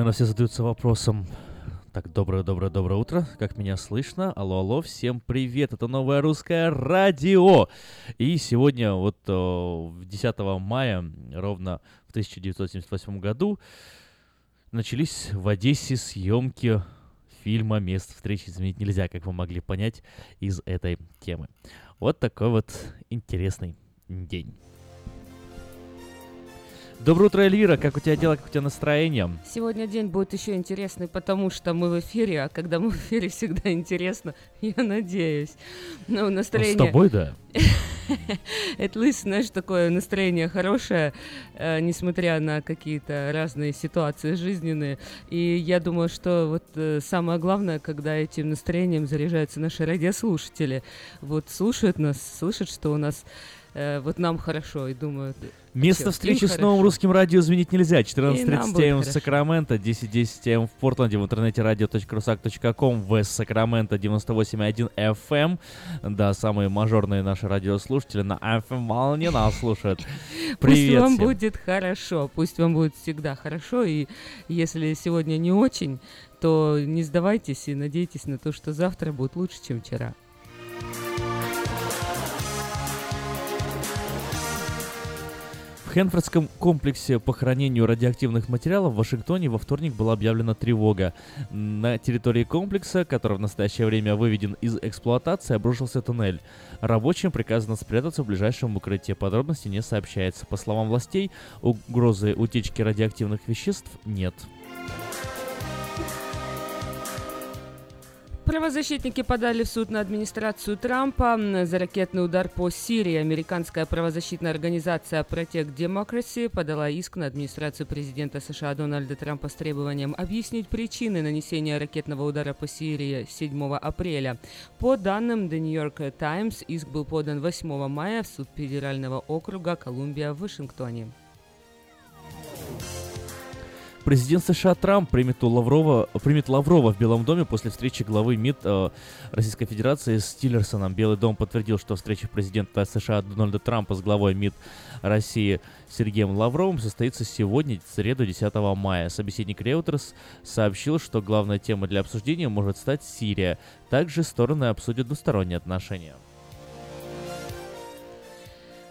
Наверное, все задаются вопросом, Так, доброе-доброе-доброе утро. Как меня слышно? Алло, алло, всем привет. Это новое русское радио. И сегодня, вот 10 мая, ровно в 1978 году, начались в Одессе съемки фильма «Место встречи изменить нельзя», как вы могли понять из этой темы. Вот такой вот интересный день. Доброе утро, Эльвира. Как у тебя дела, как у тебя настроение? Сегодня день будет еще интересный, потому что мы в эфире, а когда мы в эфире, всегда интересно. Я надеюсь. Ну, настроение... Ну, с тобой, да. Это least, знаешь, такое настроение хорошее, э, несмотря на какие-то разные ситуации жизненные. И я думаю, что вот э, самое главное, когда этим настроением заряжаются наши радиослушатели, вот слушают нас, слышат, что у нас э, вот нам хорошо, и думают... Место встречи с новым русским радио изменить нельзя. 14.30 м в Сакраменто, 10.10 м в Портленде, в интернете radio.rusak.com, в Сакраменто 98.1 FM. Да, самые мажорные наши радиослушатели на FM волне нас слушают. Привет Пусть вам всем. будет хорошо, пусть вам будет всегда хорошо, и если сегодня не очень, то не сдавайтесь и надейтесь на то, что завтра будет лучше, чем вчера. В Хенфордском комплексе по хранению радиоактивных материалов в Вашингтоне во вторник была объявлена тревога. На территории комплекса, который в настоящее время выведен из эксплуатации, обрушился туннель. Рабочим приказано спрятаться в ближайшем укрытии. Подробности не сообщается. По словам властей, угрозы утечки радиоактивных веществ нет. Правозащитники подали в суд на администрацию Трампа за ракетный удар по Сирии. Американская правозащитная организация Protect Democracy подала иск на администрацию президента США Дональда Трампа с требованием объяснить причины нанесения ракетного удара по Сирии 7 апреля. По данным The New York Times, иск был подан 8 мая в суд федерального округа Колумбия в Вашингтоне. Президент США Трамп примет, у Лаврова, примет Лаврова в Белом доме после встречи главы МИД э, Российской Федерации с Тиллерсоном. Белый дом подтвердил, что встреча президента США Дональда Трампа с главой МИД России Сергеем Лавровым состоится сегодня, в среду 10 мая. Собеседник Reuters сообщил, что главная тема для обсуждения может стать Сирия. Также стороны обсудят двусторонние отношения.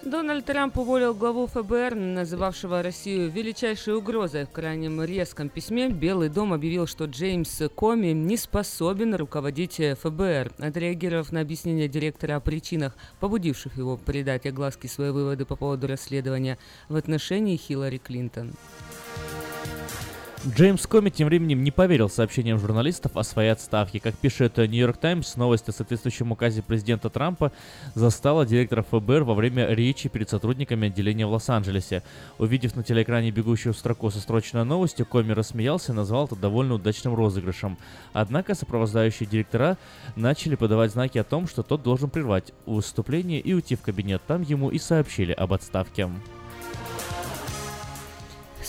Дональд Трамп уволил главу ФБР, называвшего Россию величайшей угрозой. В крайнем резком письме Белый дом объявил, что Джеймс Коми не способен руководить ФБР. Отреагировав на объяснение директора о причинах, побудивших его придать огласке свои выводы по поводу расследования в отношении Хиллари Клинтон. Джеймс Коми тем временем не поверил сообщениям журналистов о своей отставке. Как пишет Нью-Йорк Таймс, новость о соответствующем указе президента Трампа застала директора ФБР во время речи перед сотрудниками отделения в Лос-Анджелесе. Увидев на телеэкране бегущую строку со строчной новостью, Коми рассмеялся и назвал это довольно удачным розыгрышем. Однако сопровождающие директора начали подавать знаки о том, что тот должен прервать выступление и уйти в кабинет. Там ему и сообщили об отставке.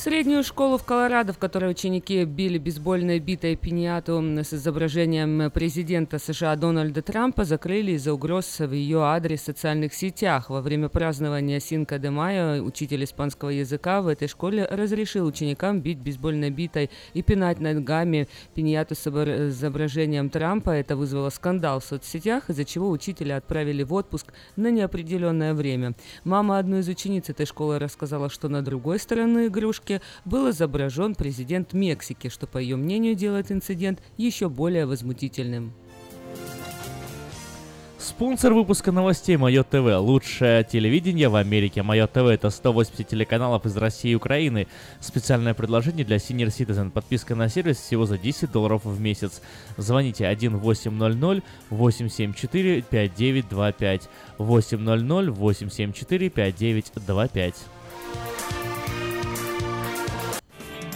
Среднюю школу в Колорадо, в которой ученики били бейсбольной битой пиньяту с изображением президента США Дональда Трампа, закрыли из-за угроз в ее адрес в социальных сетях. Во время празднования Синка де Майо учитель испанского языка в этой школе разрешил ученикам бить бейсбольной битой и пинать ногами пиньяту с изображением Трампа. Это вызвало скандал в соцсетях, из-за чего учителя отправили в отпуск на неопределенное время. Мама одной из учениц этой школы рассказала, что на другой стороне игрушки фотографке был изображен президент Мексики, что, по ее мнению, делает инцидент еще более возмутительным. Спонсор выпуска новостей Мое ТВ. Лучшее телевидение в Америке. Мое ТВ это 180 телеканалов из России и Украины. Специальное предложение для Senior Citizen. Подписка на сервис всего за 10 долларов в месяц. Звоните 1800 874 5925. 800 874 5925.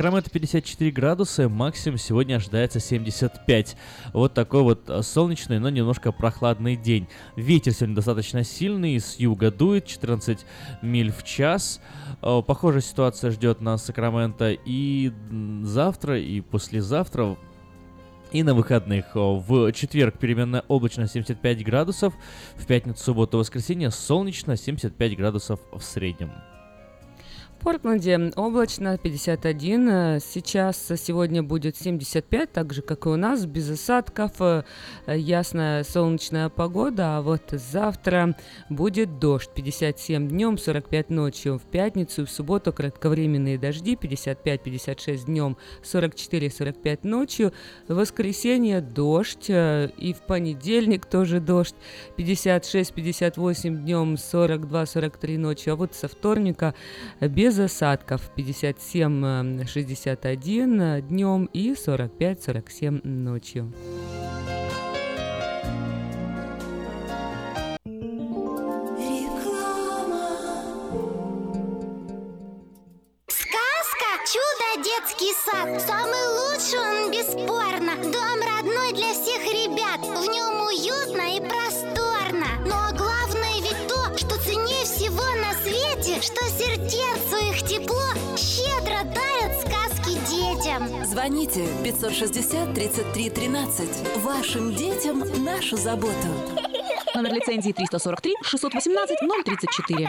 Сакраменто 54 градуса, максимум сегодня ожидается 75. Вот такой вот э, солнечный, но немножко прохладный день. Ветер сегодня достаточно сильный, с юга дует 14 миль в час. Э, похожая ситуация ждет нас Сакраменто и завтра, и послезавтра. И на выходных в четверг переменная облачность 75 градусов, в пятницу, субботу, воскресенье солнечно 75 градусов в среднем. Портленде облачно 51, э, сейчас сегодня будет 75, так же как и у нас, без осадков, э, ясная солнечная погода, а вот завтра будет дождь 57 днем, 45 ночью, в пятницу в субботу кратковременные дожди 55-56 днем, 44-45 ночью, в воскресенье дождь э, и в понедельник тоже дождь 56-58 днем, 42-43 ночью, а вот со вторника без без осадков. 57-61 днем и 45-47 ночью. Детский сад Самый лучший он бесспорно. Дом родной для всех ребят. В нем уютно и просторно. Но главное ведь то, что ценнее всего на свете Что Звоните 560 33 13 Вашим детям нашу заботу. Номер лицензии 343 618 034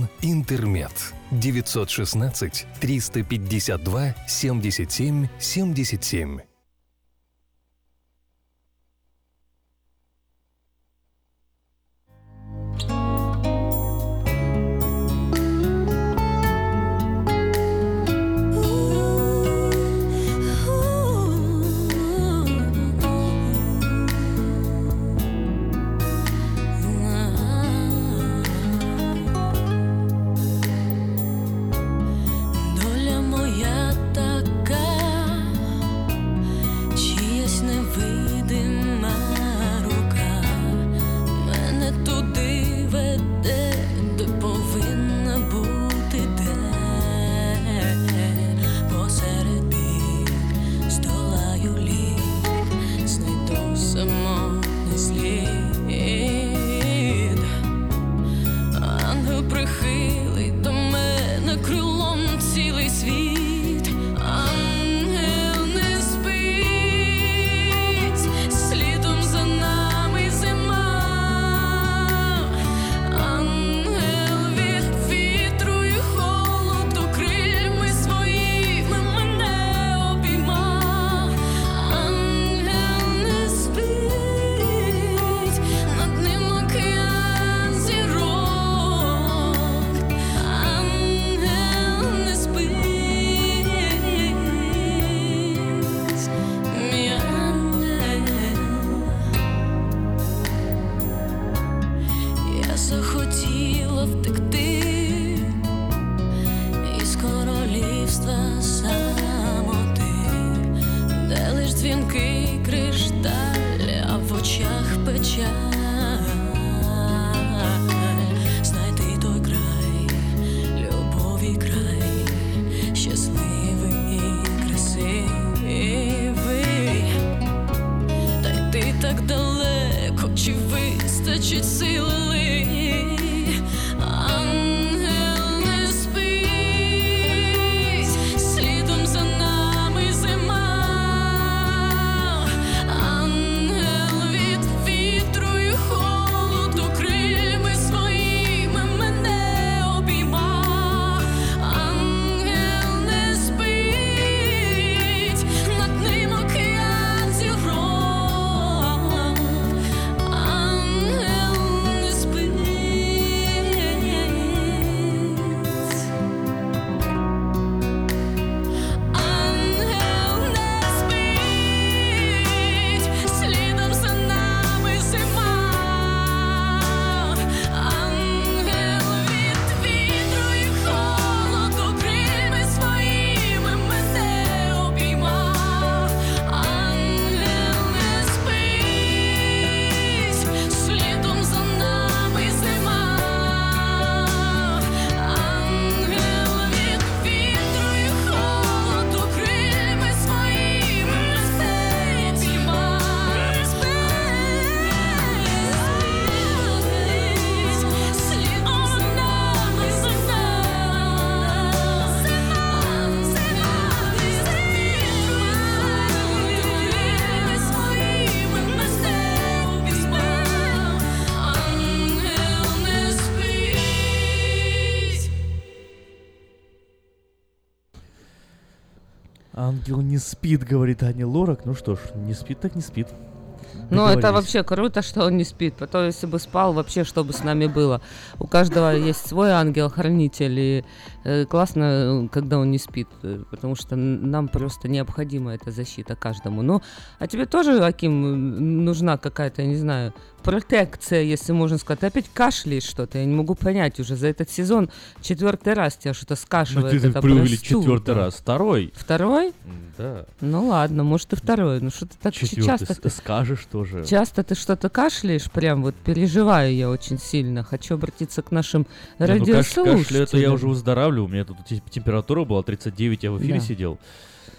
«Интермед». 916 352 77 77. Ангел не спит, говорит Аня Лорак. Ну что ж, не спит так не спит. Ну, это вообще круто, что он не спит. Потом, если бы спал, вообще, что бы с нами было. У каждого есть свой ангел-хранитель, и классно, э, когда он не спит, э, потому что нам просто необходима эта защита каждому. Ну, а тебе тоже, Аким, нужна какая-то, я не знаю, протекция, если можно сказать. Ты опять кашляешь что-то, я не могу понять уже. За этот сезон четвертый раз тебя что-то Ну скашивает. ты это четвертый раз. Второй. Второй? Да. Ну ладно, может и второй. Ну что ты так Четвертый. часто... Ты- Скажешь тоже. Часто ты что-то кашляешь, прям вот переживаю я очень сильно. Хочу обратиться к нашим Не, ну, радиослушателям. кашля, это я уже выздоравливаю. У меня тут те- температура была 39, я в эфире Да. сидел.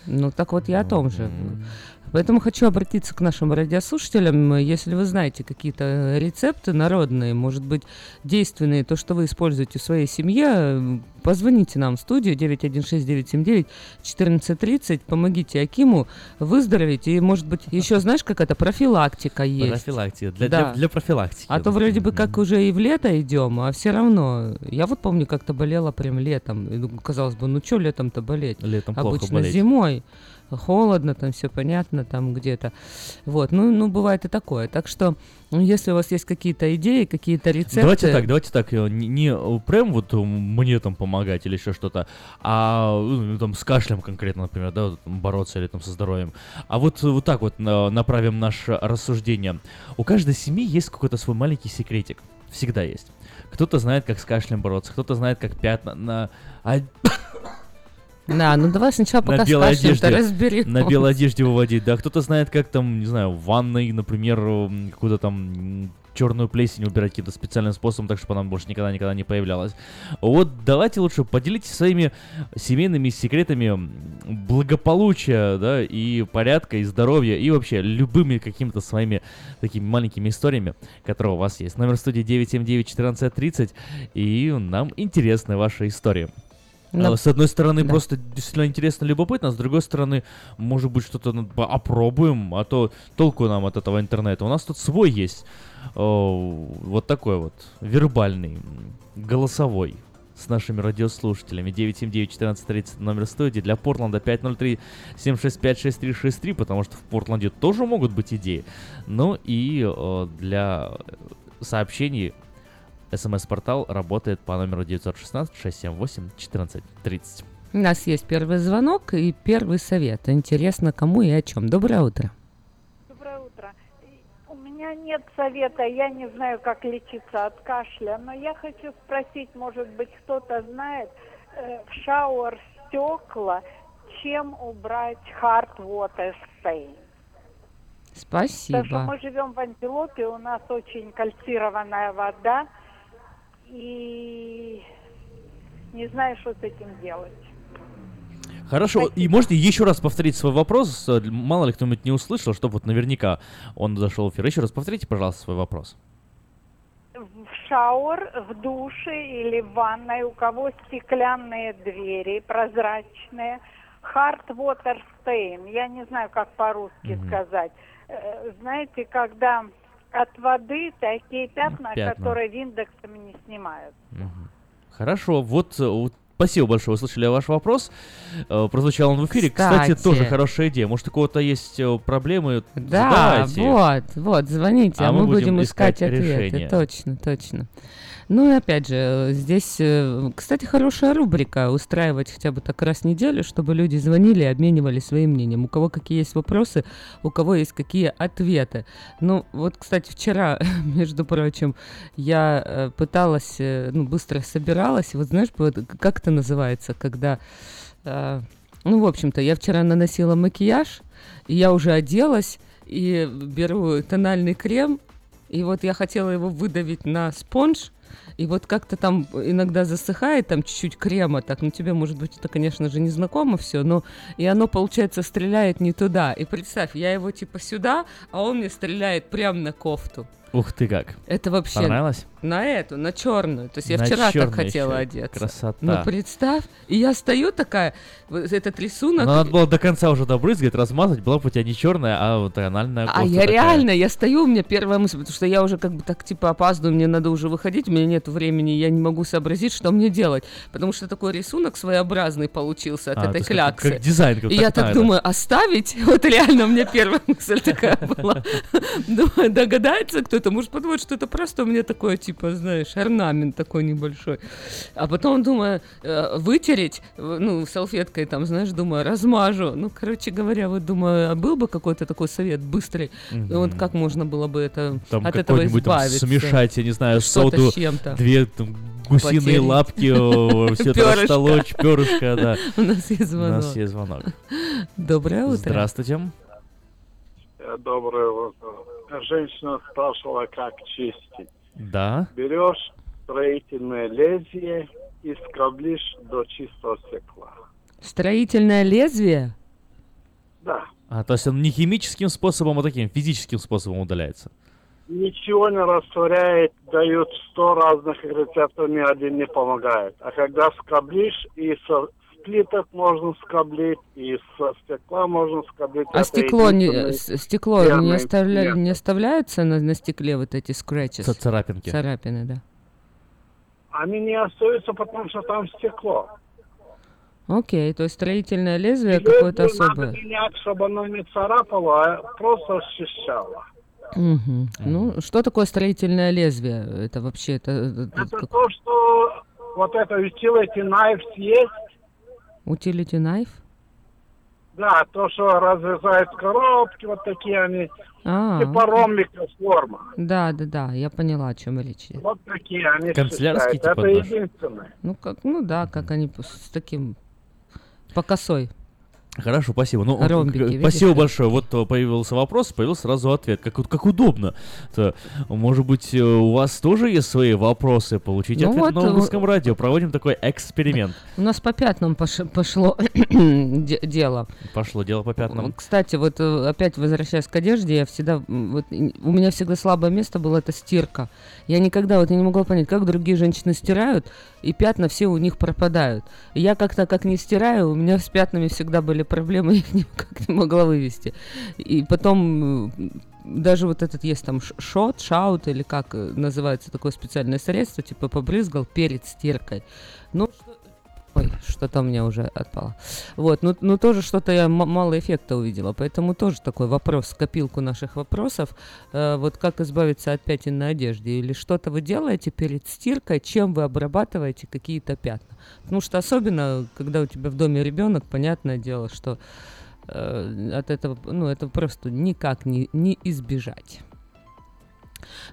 Ну так вот я о том же. Поэтому хочу обратиться к нашим радиослушателям. Если вы знаете какие-то рецепты народные, может быть, действенные, то, что вы используете в своей семье, позвоните нам в студию 916-979-1430, помогите Акиму выздороветь. И, может быть, еще знаешь, как это профилактика есть. Профилактика. Для, Да. для, для профилактики. А то вроде бы как уже и в лето идем, а все равно. Я вот помню, как-то болела прям летом. И, ну, казалось бы, ну что летом-то болеть? Летом плохо Обычно болеть. зимой. Холодно, там все понятно, там где-то. Вот, ну, ну, бывает и такое. Так что, ну, если у вас есть какие-то идеи, какие-то рецепты... Давайте так, давайте так, э, не, не, э, прям вот э, мне там помогать или еще что-то, а ну, там с кашлем конкретно, например, да, вот, бороться или там со здоровьем. А вот, вот так вот на- направим наше рассуждение. У каждой семьи есть какой-то свой маленький секретик. Всегда есть. Кто-то знает, как с кашлем бороться, кто-то знает, как пятна на... Да, ну давай сначала пока на белой одежде, разберемся. на белой одежде выводить, да. Кто-то знает, как там, не знаю, в ванной, например, м, какую-то там черную плесень убирать каким-то специальным способом, так чтобы она больше никогда-никогда не появлялась. Вот давайте лучше поделитесь своими семейными секретами благополучия, да, и порядка, и здоровья, и вообще любыми какими-то своими такими маленькими историями, которые у вас есть. Номер студии 979-1430, и нам интересны ваши истории. Ну, А, С одной стороны, да. просто действительно интересно, любопытно, а с другой стороны, может быть, что-то ну, по- опробуем, а то толку нам от этого интернета. У нас тут свой есть, о, вот такой вот, вербальный, голосовой, с нашими радиослушателями. 979-1430 номер студии. Для Портленда 503-765-6363, потому что в Портленде тоже могут быть идеи. Ну и э, для сообщений СМС-портал работает по номеру 916-678-1430. У нас есть первый звонок и первый совет. Интересно, кому и о чем. Доброе утро. Доброе утро. У меня нет совета, я не знаю, как лечиться от кашля, но я хочу спросить, может быть, кто-то знает, э, в шауэр стекла, чем убрать hard water stain? Потому что Спасибо. мы живем в Антилопе, у нас очень кальцированная вода, и не знаю, что с этим делать. Хорошо, и можете еще раз повторить свой вопрос? Э, Мало ли кто-нибудь не услышал, чтобы вот наверняка он зашел в эфир. Еще раз повторите, пожалуйста, свой вопрос. в шауэр, в душе или в ванной, у кого стеклянные двери прозрачные, hard water stain, я не знаю, как по-русски Мгм. сказать. Э, Знаете, когда от воды такие пятна, Пятна. которые виндексами не снимают. Хорошо, вот, э, вот спасибо большое, услышали ваш вопрос. Э, Прозвучал он в эфире. Кстати, Кстати. тоже хорошая идея. Может, у кого-то есть э, проблемы? Да, задавайте. вот, вот, звоните, А а, мы мы будем будем искать искать, ответы. решение. Точно, точно. Ну и опять же, э, здесь, э, кстати, хорошая рубрика устраивать хотя бы так раз в неделю, чтобы люди звонили и обменивались своим мнением. У кого какие есть вопросы, у кого есть какие ответы. Ну вот, кстати, вчера, между прочим, я э, пыталась, ну быстро собиралась. Вот знаешь, как это называется, когда ну, в общем-то, я вчера наносила макияж, и я уже оделась, и беру тональный крем, и вот я хотела его выдавить на спонж, и вот как-то там иногда засыхает, там чуть-чуть крема, так, ну тебе, может быть, это, конечно же, не знакомо все, но и оно, получается, стреляет не туда. И представь, я его типа сюда, а он мне стреляет прямо на кофту. Ух ты как. Это вообще Понравилось? На эту, на черную. То есть я На вчера так хотела ещё. одеться. Красота. Ну представь, и я стою такая, вот этот рисунок. Но надо было до конца уже добрызгать, размазать, была бы у тебя не черная, а вот тональная А я такая. реально, я стою, у меня первая мысль, потому что я уже как бы так типа опаздываю, мне надо уже выходить, у меня нет времени, я не могу сообразить, что мне делать, потому что такой рисунок своеобразный получился от А, то этой есть как- кляксы. как дизайн, как И я так думаю, оставить? Вот реально у меня первая мысль такая была. Думаю, догадается кто-то, может подумать, что это просто у меня такое, типа, знаешь, орнамент такой небольшой. А потом думаю, э, вытереть, э, ну, салфеткой там, знаешь, думаю, размажу. Ну, короче говоря, вот думаю, а был бы какой-то такой совет быстрый, и вот как можно было бы это, Там от этого какой-нибудь там избавиться? смешать, я не знаю, соду, с чем-то. две там, гусиные Потереть. лапки, все это растолочь, перышко, да. У нас есть У звонок. нас есть звонок. Доброе утро. Здравствуйте. Э, Доброе утро. Женщина спрашивала, как чистить. Да. Берешь строительное лезвие и скоблишь до чистого стекла. Строительное лезвие? Да. А, то есть он не химическим способом, а таким физическим способом удаляется. Ничего не растворяет, дают сто разных рецептов, ни один не помогает. А когда скоблишь, и со плиток можно скоблить, и со стекла можно скоблить. А Это стекло, не, стекло не, оставля- не оставляются на, на стекле вот эти scratches? Ц- царапинки. Царапины, да. Они не остаются, потому что там стекло. Окей, то есть строительное лезвие какое-то надо особое. менять, чтобы оно не царапало, а просто ощущало. Мгм. Ну, что такое строительное лезвие? Это вообще, это, это Это то, что вот это utility knife есть, utility knife? да, то, что разрезают коробки, вот такие они, А, типа ромбика форма. да, да, да, я поняла, о чем речь. идет. Вот такие они Канцелярский считают. типа Это единственное. Ну, как, ну да, как они с таким, по косой. Хорошо, спасибо. Ну, Ромбики, к- видишь спасибо как? большое. Вот э, появился вопрос, появился сразу ответ. Как, как удобно. То, может быть, э, у вас тоже есть свои вопросы? Получите Ну ответ вот, на э, русском радио. Проводим такой эксперимент. У нас по пятнам пош- пошло де- дело. Пошло дело по пятнам. Кстати, вот э, опять возвращаясь к одежде, я всегда, вот, у меня всегда слабое место было это стирка. Я никогда вот я не могла понять, как другие женщины стирают, и пятна все у них пропадают. Я как-то как не стираю, у меня с пятнами всегда были проблемы, я их никак не могла вывести. И потом даже вот этот есть там шот, шаут или как э, называется такое специальное средство, типа побрызгал перед стиркой. Ну, что- Ой, что-то у меня уже отпало. Вот, ну, ну тоже что-то я мало эффекта увидела, поэтому тоже такой вопрос, копилку наших вопросов. Э, вот как избавиться от пятен на одежде? Или что-то вы делаете перед стиркой, чем вы обрабатываете какие-то пятна? Потому что особенно, когда у тебя в доме ребенок, понятное дело, что э, от этого, ну, это просто никак не, не избежать.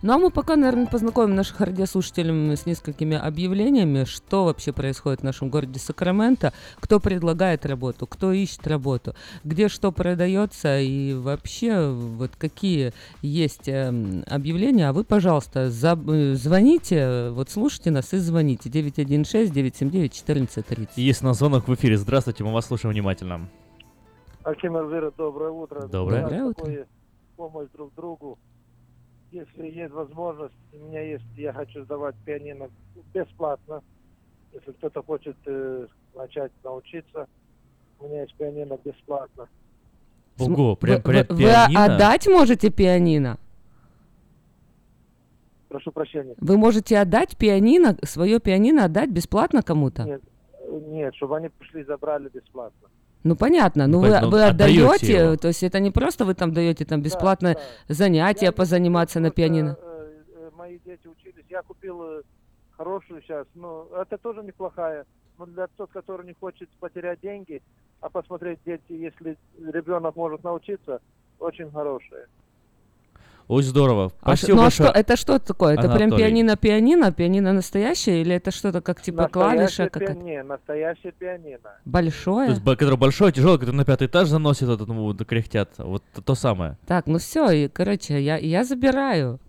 Ну а мы пока, наверное, познакомим наших радиослушателей с несколькими объявлениями, что вообще происходит в нашем городе Сакраменто, кто предлагает работу, кто ищет работу, где что продается и вообще вот какие есть эм, объявления. А вы, пожалуйста, заб- звоните, вот слушайте нас и звоните 916-979-1430. Есть на звонок в эфире. Здравствуйте, мы вас слушаем внимательно. Аким Арзира, доброе утро. Доброе. Доброе утро. Помощь друг другу. Если есть возможность, у меня есть, я хочу сдавать пианино бесплатно. Если кто-то хочет э, начать научиться, у меня есть пианино бесплатно. Ого, прям, вы, прям вы- вы пианино? отдать можете пианино? Прошу прощения. Вы можете отдать пианино, свое пианино отдать бесплатно кому-то? Нет, нет, чтобы они пришли и забрали бесплатно. Ну понятно, ну Ну, вы, вы отдаете его. то есть это не просто вы там даете там бесплатно занятия позаниматься на пианино. Э, э, мои дети учились, я купил э, хорошую сейчас, ну, это тоже неплохая. Но для тот, который не хочет потерять деньги, а посмотреть дети, если ребенок может научиться, очень хорошая. Очень здорово. А Спасибо ну а большое. что, это что такое? Это прям Анатолий. пианино-пианино, пианино настоящее, или это что-то как типа клавиша Настоящее какая-то? пианино, настоящее пианино. То Большое? есть, б- которое большое, тяжелое, которое на пятый этаж заносит, этот, ну, вот, кряхтят. Вот то, то самое. Так, ну все, и, короче, я, я забираю.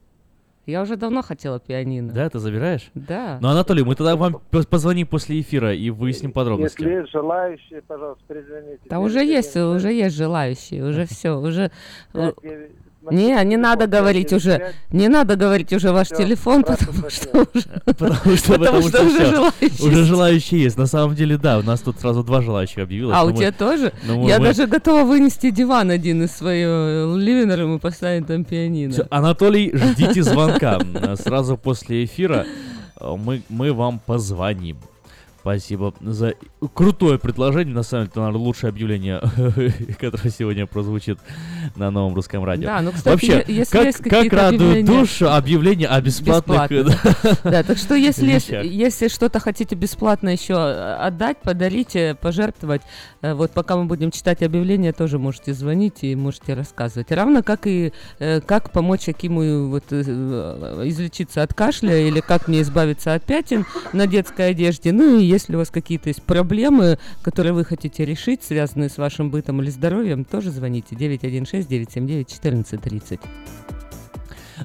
Я уже давно хотела пианино. Да, ты забираешь? Да. Ну, Анатолий, мы тогда вам позвоним после эфира и выясним подробности. Если есть желающие, пожалуйста, перезвоните. Да уже есть, уже есть желающие, уже все, уже... Не, не надо говорить уже, не надо говорить уже ваш телефон, потому что уже, Потому что, уже желающие. Уже желающие есть. На самом деле, да, у нас тут сразу два желающих объявилось. А, у тебя тоже? Я даже готова вынести диван один из своего ливинера и поставить там пианино. Анатолий, ждите звонка. Сразу после эфира э, мы, мы вам позвоним. Спасибо за крутое предложение. На самом деле, это, наверное, лучшее объявление, которое сегодня прозвучит на новом русском радио. Да, ну, кстати, Вообще, если как, есть как радует душу объявление о бесплатных... Да, так что если, если что-то хотите бесплатно еще э, отдать, подарите, пожертвовать, э, вот пока мы будем читать объявления, тоже можете звонить и можете рассказывать. Равно как и э, как помочь Акиму вот, излечиться от кашля или как мне избавиться от пятен на детской одежде. Ну и если у вас какие-то есть проблемы, которые вы хотите решить, связанные с вашим бытом или здоровьем, тоже звоните 916-979-1430.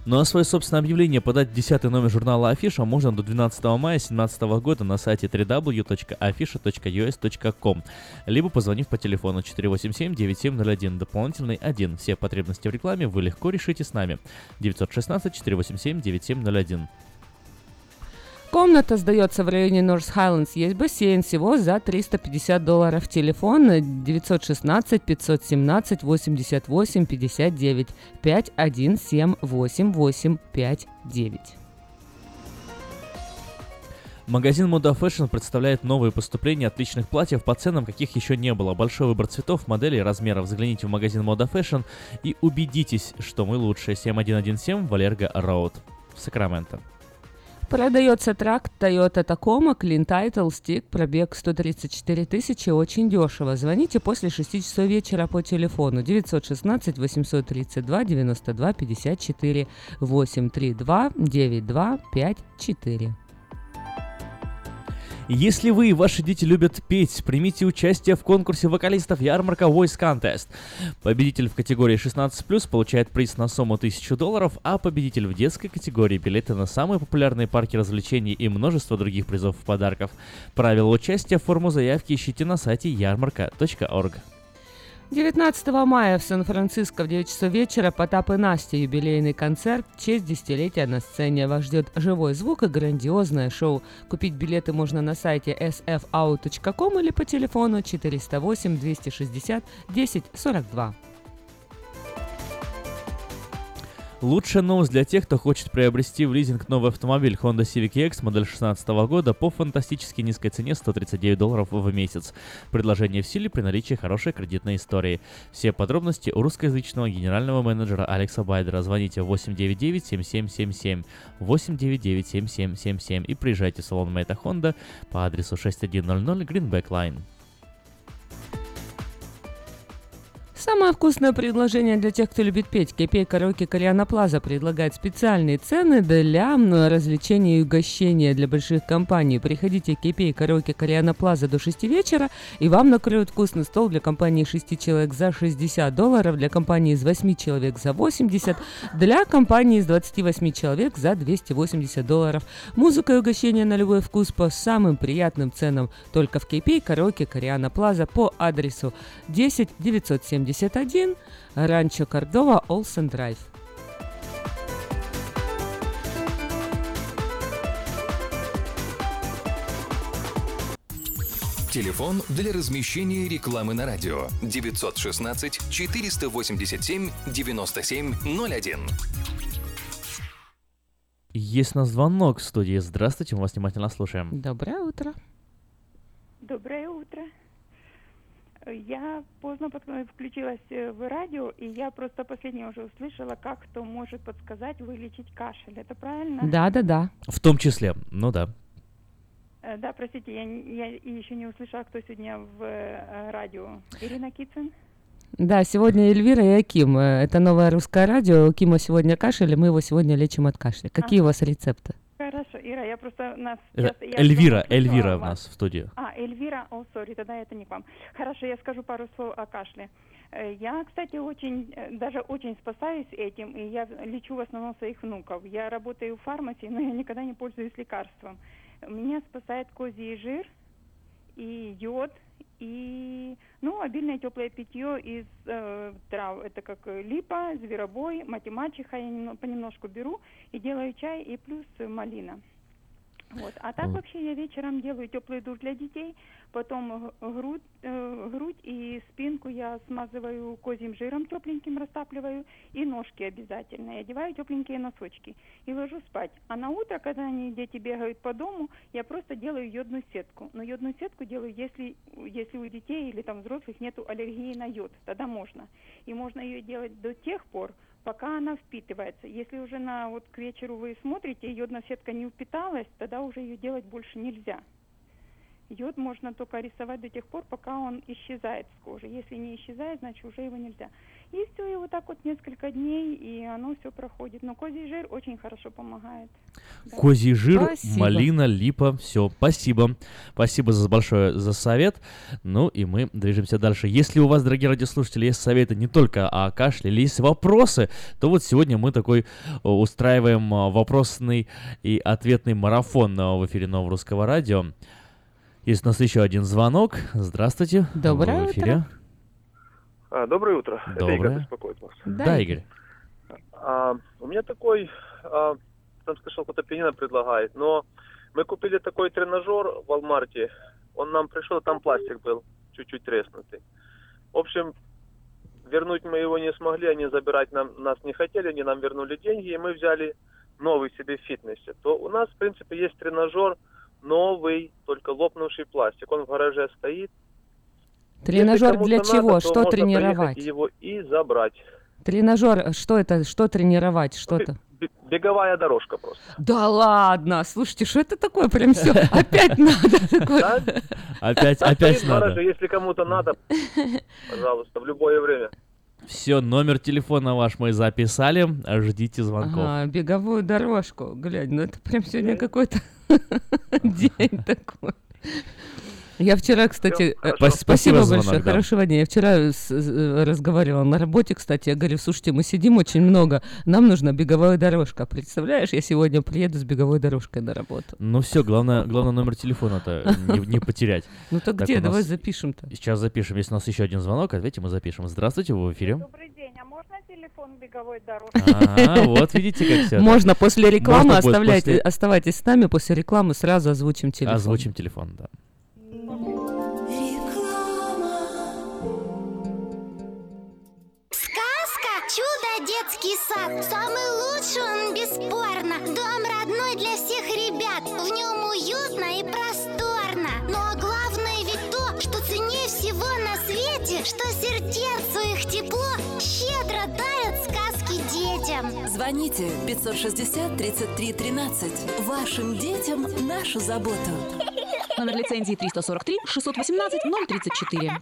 Ну а свое собственное объявление подать в 10 номер журнала Афиша можно до 12 мая 2017 года на сайте www.afisha.us.com, либо позвонив по телефону 487-9701, дополнительный 1. Все потребности в рекламе вы легко решите с нами. 916-487-9701. Комната сдается в районе Норс Хайлендс. Есть бассейн всего за 350 долларов. Телефон 916 517 88 59 5178 859. Магазин Moda Fashion представляет новые поступления отличных платьев по ценам, каких еще не было. Большой выбор цветов, моделей, размеров. Загляните в магазин Moda Fashion и убедитесь, что мы лучшие. 7117 Валерго Роуд Сакраменто. Продается трак Toyota Tacoma, Clean Title, стик, пробег 134 тысячи, очень дешево. Звоните после 6 часов вечера по телефону 916 832 92 54 832 92 54. Если вы и ваши дети любят петь, примите участие в конкурсе вокалистов ярмарка Voice Contest. Победитель в категории 16+, получает приз на сумму 1000 долларов, а победитель в детской категории билеты на самые популярные парки развлечений и множество других призов и подарков. Правила участия, форму заявки ищите на сайте ярмарка.орг. 19 мая в Сан-Франциско в 9 часов вечера Потап и Настя юбилейный концерт в честь десятилетия на сцене. Вас ждет живой звук и грандиозное шоу. Купить билеты можно на сайте sfout.com или по телефону 408 260 1042. Лучшая новость для тех, кто хочет приобрести в лизинг новый автомобиль Honda Civic EX модель 2016 года по фантастически низкой цене 139 долларов в месяц. Предложение в силе при наличии хорошей кредитной истории. Все подробности у русскоязычного генерального менеджера Алекса Байдера. Звоните 899-7777, 899-7777 и приезжайте в салон Мэйта Honda по адресу 6100 Greenback Line. Самое вкусное предложение для тех, кто любит петь. Кепей Караоке Кориана Плаза предлагает специальные цены для развлечения и угощения для больших компаний. Приходите в Кепей Караоке Кориана Плаза до 6 вечера, и вам накроют вкусный стол для компании 6 человек за 60 долларов, для компании из 8 человек за 80, для компании из 28 человек за 280 долларов. Музыка и угощение на любой вкус по самым приятным ценам. Только в Кепей Караоке Кориана Плаза по адресу 10 970 71, Ранчо Кордова, Олсен Драйв. Телефон для размещения рекламы на радио 916 487 9701. Есть на звонок в студии. Здравствуйте, мы вас внимательно слушаем. Доброе утро. Доброе утро. Я поздно включилась э, в радио, и я просто последнее уже услышала, как кто может подсказать вылечить кашель. Это правильно? Да, да, да. В том числе, ну да. Э, Да, простите, я, не- я еще не услышала, кто сегодня в э, радио. Ирина Кицин? Да, сегодня Эльвира и Аким. Это новое русское радио. У Кима сегодня кашель, и мы его сегодня лечим от кашля. Какие у вас рецепты? Хорошо, Ира, я просто нас... Э, я Эльвира, Эльвира у нас в студии. А, Эльвира, о, сори, тогда это не к вам. Хорошо, я скажу пару слов о кашле. Э, Я, кстати, очень, э, даже очень спасаюсь этим, и я лечу в основном своих внуков. Я работаю в фармасе, но я никогда не пользуюсь лекарством. Меня спасает козий жир и йод, и, ну, обильное теплое питье из э, трав. Это как э, липа, зверобой, математиха я немно- понемножку беру и делаю чай, и плюс малина. Вот. А так вообще я вечером делаю теплый душ для детей, потом грудь, э, грудь и спинку я смазываю козьим жиром тепленьким, растапливаю, и ножки обязательно. И одеваю тепленькие носочки и ложу спать. А на утро, когда они, дети бегают по дому, я просто делаю йодную сетку. Но йодную сетку делаю, если, если у детей или там взрослых нету аллергии на йод, тогда можно. И можно ее делать до тех пор, пока она впитывается. Если уже на вот к вечеру вы смотрите, йодная сетка не впиталась, тогда уже ее делать больше нельзя. Йод можно только рисовать до тех пор, пока он исчезает с кожи. Если не исчезает, значит уже его нельзя. И все, и вот так вот несколько дней, и оно все проходит. Но козий жир очень хорошо помогает. Да. Козий жир, Спасибо. малина, липа, все. Спасибо. Спасибо за большое за совет. Ну и мы движемся дальше. Если у вас, дорогие радиослушатели, есть советы не только о кашле, или есть вопросы, то вот сегодня мы такой э, устраиваем э, вопросный и ответный марафон э, в эфире Нового Русского Радио. Есть у нас еще один звонок. Здравствуйте. Доброе в эфире. утро. А, доброе утро. Это Доброе. Игорь беспокоит вас. Да, Игорь. А, у меня такой, а, там сказал, какой-то пианино предлагает, но мы купили такой тренажер в Walmart, он нам пришел, там пластик был, чуть-чуть треснутый. В общем, вернуть мы его не смогли, они забирать нам, нас не хотели, они нам вернули деньги, и мы взяли новый себе в фитнесе. То у нас, в принципе, есть тренажер новый, только лопнувший пластик. Он в гараже стоит. Тренажер для чего? надо, то Что тренировать? Его и забрать. Тренажер, что это? Что тренировать? Что-то? Бе- Беговая дорожка просто. Да ладно, слушайте, что это такое? Прям все, опять надо. Опять, опять надо. если кому-то надо, пожалуйста, в любое время. Все, номер телефона ваш мы записали. Ждите звонков. Ага, беговую дорожку, глянь, ну это прям сегодня какой-то день такой. Я вчера, кстати, э. Спасибо большое, звонок, да. хорошего дня. Я вчера с- э, разговаривала на работе, кстати, я говорю, слушайте, мы сидим очень много, нам нужна беговая дорожка. Представляешь, я сегодня приеду с беговой дорожкой на работу. Ну все, главное, главное номер телефона-то не, не потерять. Ну так Так, где? нас Давай запишем-то. Сейчас запишем. Если у нас еще один звонок, ответим и запишем. Здравствуйте, вы в эфире. Добрый день, телефон беговой дорожки? А, вот видите, как все. Можно после рекламы оставлять, оставайтесь с нами, после рекламы сразу озвучим телефон. Озвучим телефон, да. Сказка «Чудо детский сад». Самый лучший он бесспорно. Дом родной для всех ребят. В нем уютно и просторно. Но главное ведь то, что ценнее всего на свете, что сердцу их тепло щедро дарят сказки детям. Звоните 560 33 13. Вашим детям нашу заботу. Номер лицензии 343 618 034.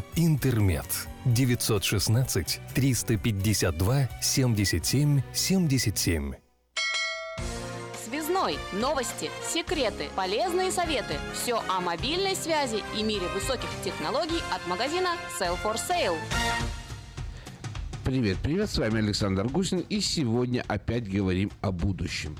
«Интермед». 916 352 77 77. Связной. Новости, секреты, полезные советы. Все о мобильной связи и мире высоких технологий от магазина Sell for Sale. Привет, привет, с вами Александр Гусин, и сегодня опять говорим о будущем.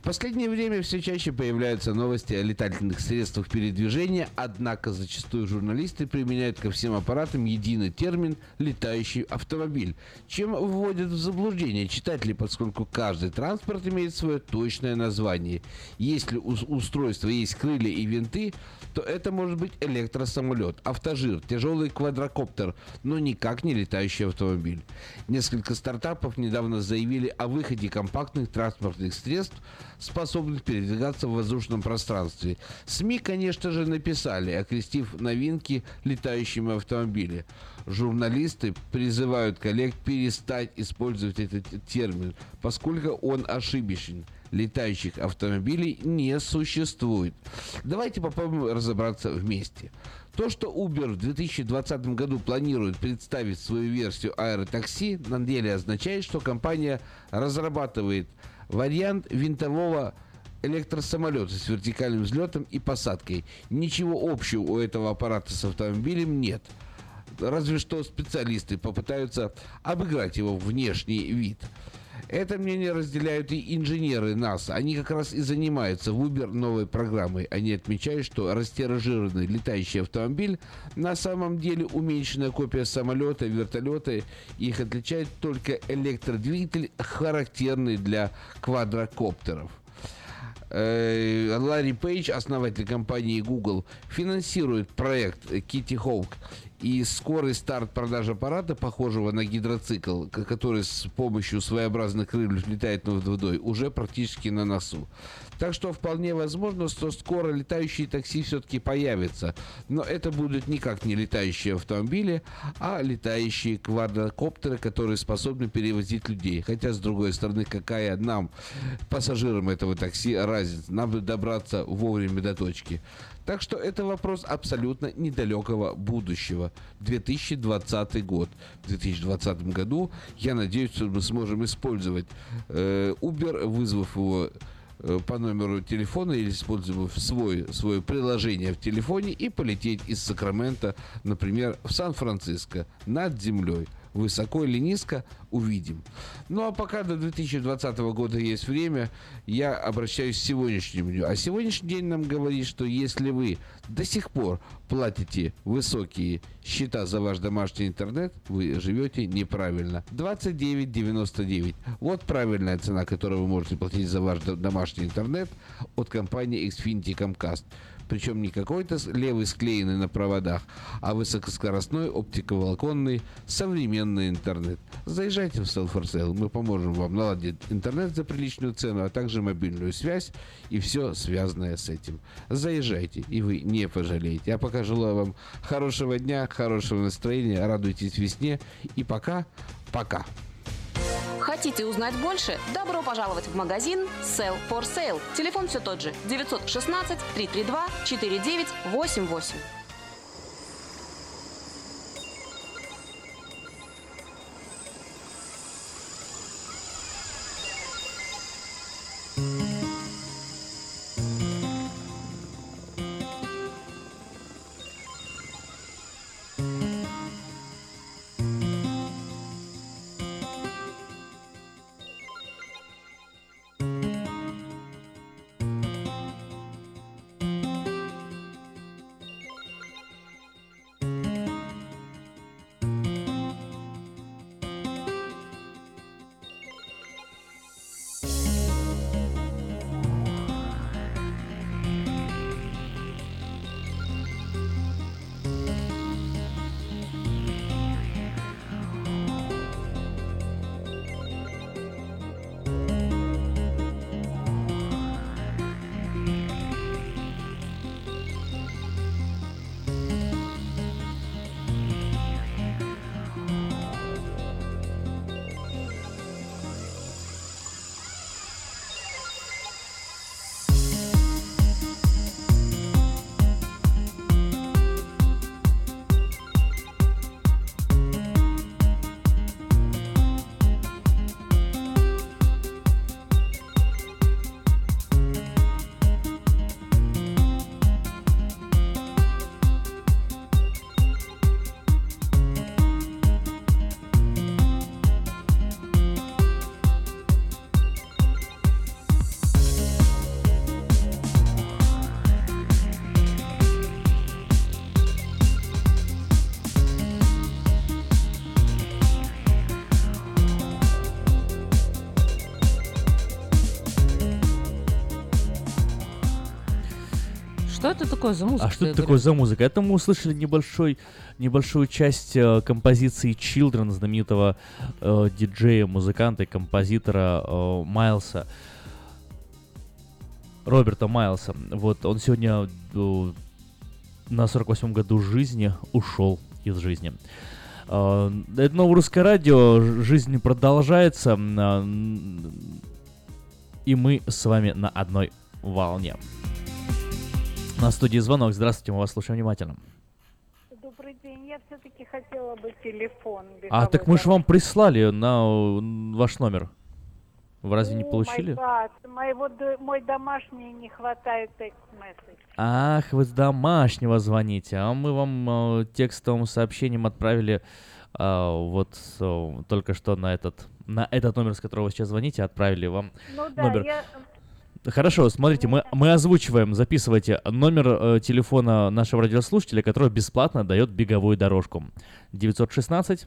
В последнее время все чаще появляются новости о летательных средствах передвижения, однако зачастую журналисты применяют ко всем аппаратам единый термин «летающий автомобиль», чем вводят в заблуждение читателей, поскольку каждый транспорт имеет свое точное название. Если у устройства есть крылья и винты, то это может быть электросамолет, автожир, тяжелый квадрокоптер, но никак не летающий автомобиль. Несколько стартапов недавно заявили о выходе компактных транспортных средств – способных передвигаться в воздушном пространстве. СМИ, конечно же, написали, окрестив новинки летающими автомобилями. Журналисты призывают коллег перестать использовать этот термин, поскольку он ошибочен. Летающих автомобилей не существует. Давайте попробуем разобраться вместе. То, что Uber в 2020 году планирует представить свою версию аэротакси, на деле означает, что компания разрабатывает Вариант винтового электросамолета с вертикальным взлетом и посадкой. Ничего общего у этого аппарата с автомобилем нет. Разве что специалисты попытаются обыграть его внешний вид. Это мнение разделяют и инженеры НАСА. Они как раз и занимаются в Uber новой программой. Они отмечают, что растиражированный летающий автомобиль на самом деле уменьшенная копия самолета, вертолета. Их отличает только электродвигатель, характерный для квадрокоптеров. Э, Ларри Пейдж, основатель компании Google, финансирует проект Kitty Hawk и скорый старт продажи аппарата, похожего на гидроцикл, который с помощью своеобразных крыльев летает над водой, уже практически на носу. Так что вполне возможно, что скоро летающие такси все-таки появятся. Но это будут никак не летающие автомобили, а летающие квадрокоптеры, которые способны перевозить людей. Хотя, с другой стороны, какая нам, пассажирам этого такси, разница? Нам бы добраться вовремя до точки. Так что это вопрос абсолютно недалекого будущего. 2020 год. В 2020 году, я надеюсь, что мы сможем использовать э, Uber, вызвав его э, по номеру телефона или используя свой, свое приложение в телефоне и полететь из Сакрамента, например, в Сан-Франциско над землей – высоко или низко, увидим. Ну а пока до 2020 года есть время, я обращаюсь к сегодняшнему дню. А сегодняшний день нам говорит, что если вы до сих пор платите высокие счета за ваш домашний интернет, вы живете неправильно. 29,99. Вот правильная цена, которую вы можете платить за ваш домашний интернет от компании Xfinity Comcast. Причем не какой-то левый склеенный на проводах, а высокоскоростной оптиковолоконный современный интернет. Заезжайте в Sale, мы поможем вам наладить интернет за приличную цену, а также мобильную связь и все связанное с этим. Заезжайте, и вы не пожалеете. Я пока желаю вам хорошего дня, хорошего настроения, радуйтесь весне и пока, пока. Хотите узнать больше? Добро пожаловать в магазин Sell for Sale. Телефон все тот же 916 332 4988. Такое за музыка? А что это такое за музыка? Это мы услышали небольшой, небольшую часть э, композиции Children знаменитого э, диджея, музыканта и композитора э, Майлса. Роберта Майлса. Вот он сегодня э, на 48-м году жизни ушел из жизни. Э, это новое русское радио, жизнь продолжается, э, и мы с вами на одной волне. На студии звонок. Здравствуйте, мы вас слушаем внимательно. Добрый день. Я все-таки хотела бы телефон. А так мы же вам прислали на ваш номер. Вы разве не получили? Моего, мой домашний не хватает текст-месседж. Ах, вы с домашнего звоните, а мы вам э, текстовым сообщением отправили э, вот э, только что на этот на этот номер, с которого вы сейчас звоните, отправили вам Ну да, номер. я... Хорошо, смотрите, мы, мы озвучиваем, записывайте номер э, телефона нашего радиослушателя, который бесплатно дает беговую дорожку. 916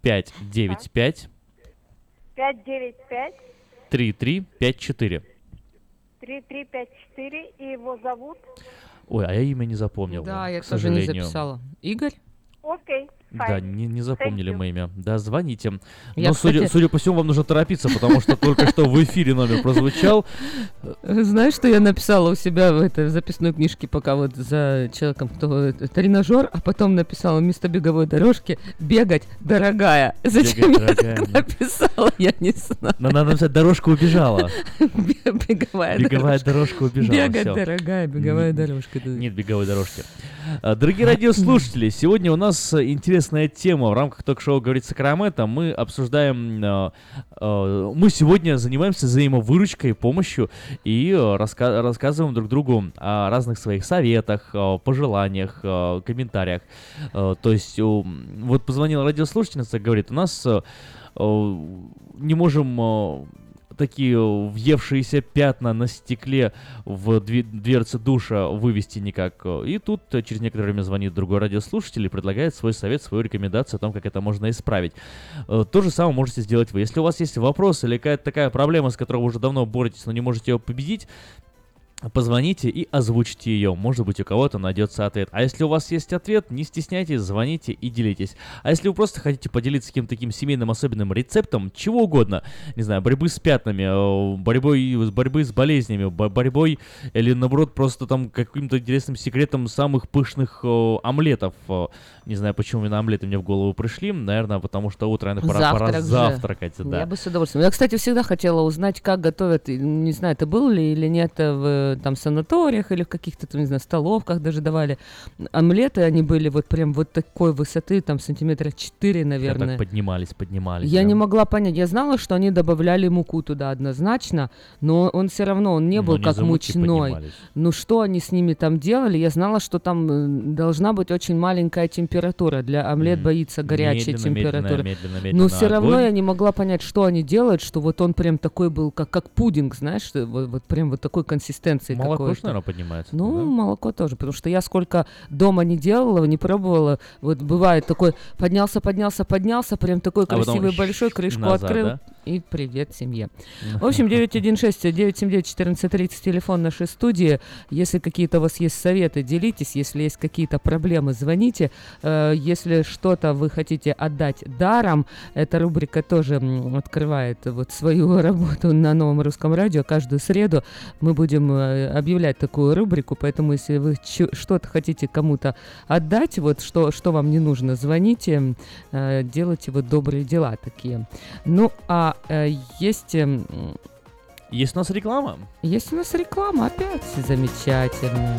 595 595 3354. 3354 и его зовут? Ой, а я имя не запомнил. Да, я к тоже не сожалению. записала. Игорь? Окей. Да, не, не запомнили мы имя. Да, звоните. Я, Но, судя, кстати- судя по всему, вам нужно торопиться, потому что только что в эфире номер прозвучал. Знаешь, что я написала у себя в этой записной книжке, пока вот за человеком, кто э, тренажер, а потом написала вместо беговой дорожки бегать, дорогая. Зачем Бегать, я так дорогая. написала, я не знаю. Но надо написать, дорожка убежала. Беговая, Беговая дорожка. дорожка убежала. Бегать, всё. дорогая, беговая дорожка. Нет беговой дорожки. А, Дорогие радиослушатели, сегодня у нас э, интересная тема. В рамках ток-шоу «Говорит Сакраменто» мы обсуждаем... э, э, Мы сегодня занимаемся взаимовыручкой, помощью и э, раска- рассказываем друг другу о разных своих советах, пожеланиях, комментариях. Э, То есть вот позвонила радиослушательница, говорит, у нас э, не можем такие въевшиеся пятна на стекле в дверце душа вывести никак. И тут через некоторое время звонит другой радиослушатель и предлагает свой совет, свою рекомендацию о том, как это можно исправить. Э, То же самое можете сделать вы. Если у вас есть вопрос или какая-то такая проблема, с которой вы уже давно боретесь, но не можете ее победить, Позвоните и озвучьте ее. Может быть, у кого-то найдется ответ. А если у вас есть ответ, не стесняйтесь, звоните и делитесь. А если вы просто хотите поделиться каким-то таким семейным особенным рецептом, чего угодно, не знаю, борьбы с пятнами, э, борьбой, с борьбой с болезнями, бо- борьбой или наоборот просто там каким-то интересным секретом самых пышных э, омлетов. э, Не знаю, почему именно омлеты мне в голову пришли. Наверное, потому что утро, наверное, пора, пора Завтрак же. завтракать. Да. Я бы с удовольствием. Я, кстати, всегда хотела узнать, как готовят, не знаю, это было ли или нет э, в там санаториях или в каких-то, там, не знаю, столовках даже давали. Омлеты, они были вот прям вот такой высоты, там сантиметра 4, Я наверное. так поднимались, поднимались. Я прям. не могла понять. Я знала, что они добавляли муку туда однозначно, но он все равно, он не Но был не как мучной. Ну что они с ними там делали? Я знала, что там э, должна быть очень маленькая температура. Для омлет Мгм. боится горячей Медленно, медленно, температуры. медленно, Но медленно все равно огонь. я не могла понять, что они делают, что вот он прям такой был, как, как пудинг, знаешь, вот, вот прям вот такой консистенции Молоко ж, какой-то. наверное, поднимается. Ну, да? молоко тоже, потому что я сколько дома не делала, не пробовала, вот бывает такой поднялся, поднялся, поднялся, прям такой А красивый большой, крышку назад, открыл да? и привет семье. В общем, 916-979-1430, телефон нашей студии. Если какие-то у вас есть советы, делитесь. Если есть какие-то проблемы, звоните. Э, Если что-то вы хотите отдать даром, эта рубрика тоже открывает вот свою работу на новом русском радио. Каждую среду мы будем объявлять такую рубрику, поэтому если вы что-то хотите кому-то отдать, вот что, что вам не нужно, звоните, э, делайте вот добрые дела такие. Ну, а э, есть... эм, Есть у нас реклама? есть у нас реклама опять замечательная.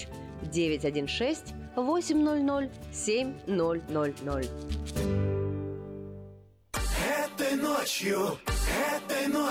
916 800 7000. Этой ночью, этой ночью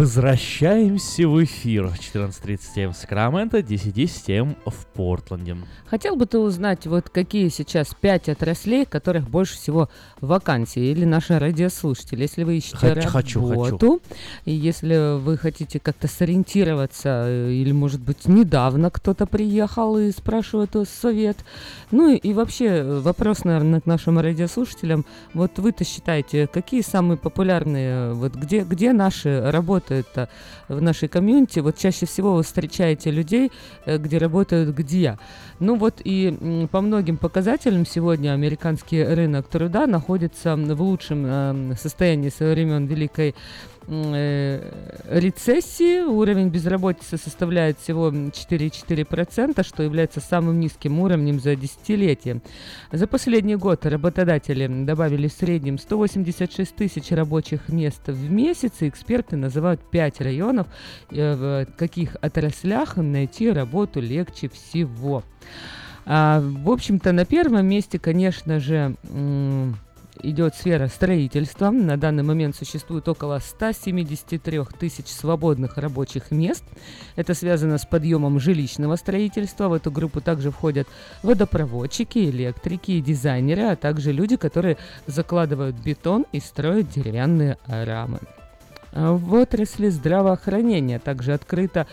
Возвращаемся в эфир. 14.37 в Сакраменто, 10.10 в Портленде. Хотел бы ты узнать, вот какие сейчас пять отраслей, которых больше всего вакансий, или наши радиослушатели, если вы ищете Хочу, работу, хочу, хочу. и если вы хотите как-то сориентироваться, э, или, может быть, недавно кто-то приехал и спрашивает о совет, ну и, и вообще э, вопрос, наверное, к нашим радиослушателям, вот вы-то считаете, какие самые популярные, вот где, где наши работают в нашей комьюнити, вот чаще всего вы встречаете людей, э, где работают где. Ну вот и по многим показателям сегодня американский рынок труда находится в лучшем э, состоянии со времен Великой э, рецессии. Уровень безработицы составляет всего 4,4%, что является самым низким уровнем за десятилетие. За последний год работодатели добавили в среднем 186 тысяч рабочих мест в месяц, и эксперты называют 5 районов, э, в каких отраслях найти работу легче всего. А, в общем-то, на первом месте, конечно же, идет сфера строительства. На данный момент существует около 173 тысяч свободных рабочих мест. Это связано с подъемом жилищного строительства. В эту группу также входят водопроводчики, электрики дизайнеры, а также люди, которые закладывают бетон и строят деревянные рамы. А В отрасли здравоохранения также открыто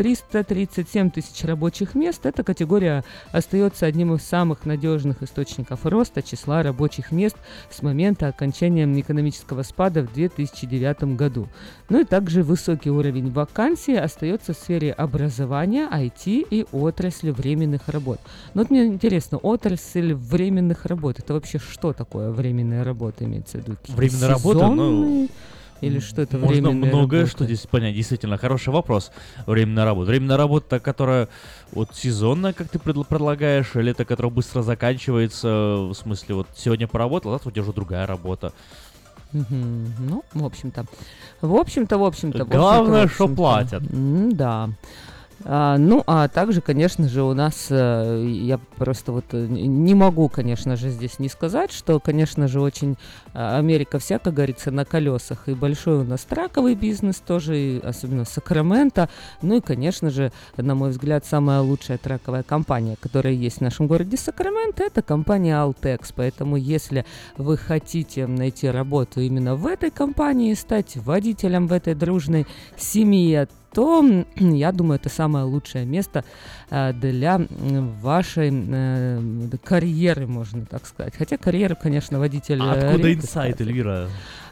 337 тысяч рабочих мест. Эта категория остается одним из самых надежных источников роста числа рабочих мест с момента окончания экономического спада в 2009 году. Ну и также высокий уровень вакансий остается в сфере образования, IT и отрасли временных работ. Но вот мне интересно, отрасль временных работ, это вообще что такое временная работа имеется в виду? Временная работа, ну? Или что это Можно многое работа? что здесь понять. Действительно, хороший вопрос. Временная работа. Временная работа, которая вот сезонная, как ты предл- предлагаешь, или это, которая быстро заканчивается, в смысле, вот сегодня поработал, а завтра у тебя уже другая работа. Ну, в общем-то. В общем-то, в общем-то. в общем-то, Главное, что платят. Да. А, ну, а также, конечно же, у нас, э, я просто вот э, не могу, конечно же, здесь не сказать, что, конечно же, очень а, Америка вся, как говорится, на колесах. И большой у нас траковый бизнес тоже, и особенно Сакраменто. Ну и, конечно же, на мой взгляд, самая лучшая траковая компания, которая есть в нашем городе Сакраменто, это компания Altex. Поэтому, если вы хотите найти работу именно в этой компании, стать водителем в этой дружной семье, то я думаю, это самое лучшее место э, для вашей э, карьеры, можно так сказать. Хотя карьеры, конечно, водитель... А откуда инсайт. Эльвира?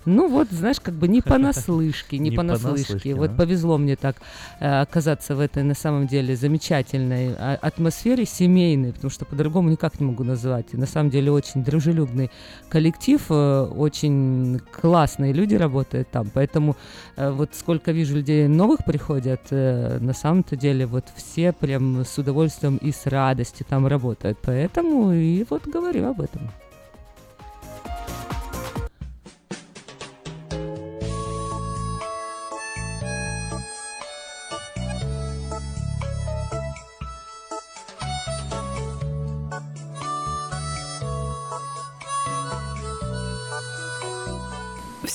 Ну вот, знаешь, как бы не понаслышке, не понаслышке. Вот повезло мне так э, оказаться в этой, на самом деле, замечательной а, атмосфере семейной, потому что по-другому никак не могу назвать. И на самом деле очень дружелюбный коллектив, э, очень классные люди работают там, поэтому э, вот сколько вижу людей новых приходят, на самом-то деле вот все прям с удовольствием и с радостью там работают, поэтому и вот говорю об этом.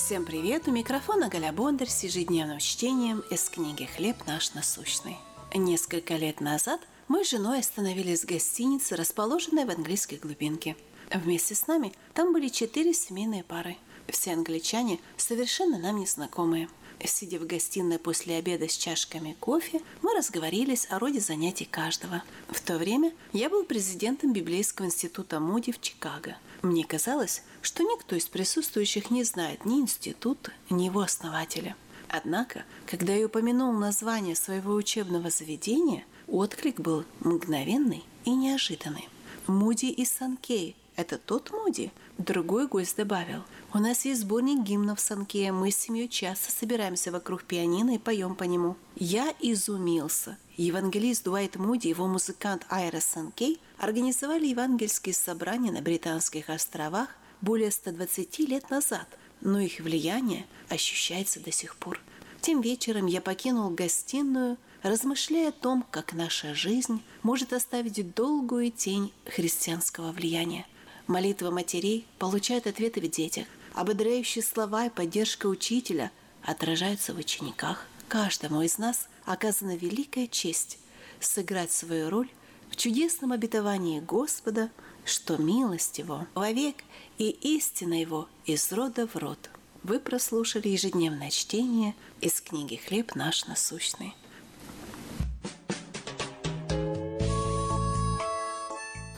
Всем привет! У микрофона Галя Бондарь с ежедневным чтением из книги «Хлеб наш насущный». Несколько лет назад мы с женой остановились в гостинице, расположенной в английской глубинке. Вместе с нами там были четыре семейные пары. Все англичане совершенно нам незнакомые. Сидя в гостиной после обеда с чашками кофе, мы разговорились о роде занятий каждого. В то время я был президентом Библейского института Муди в Чикаго. Мне казалось, что никто из присутствующих не знает ни института, ни его основателя. Однако, когда я упомянул название своего учебного заведения, отклик был мгновенный и неожиданный. Муди из Санкей – это тот Муди? Другой гость добавил. У нас есть сборник гимнов Санкея, мы с семьей часто собираемся вокруг пианино и поем по нему. Я изумился. Евангелист Дуайт Муди его музыкант Айра Санкей организовали евангельские собрания на Британских островах более 120 лет назад, но их влияние ощущается до сих пор. Тем вечером я покинул гостиную, размышляя о том, как наша жизнь может оставить долгую тень христианского влияния. Молитва матерей получает ответы в детях, ободряющие слова и поддержка учителя отражаются в учениках. Каждому из нас оказана великая честь сыграть свою роль в чудесном обетовании Господа, что милость Его вовек и истина Его из рода в род. Вы прослушали ежедневное чтение из книги «Хлеб наш насущный».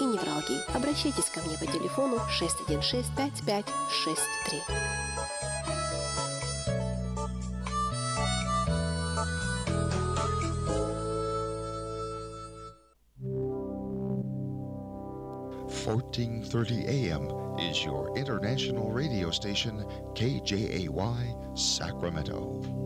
и невралгии. Обращайтесь ко мне по телефону 616 5563. Fourteen thirty AM is your international radio station KJAY Sacramento.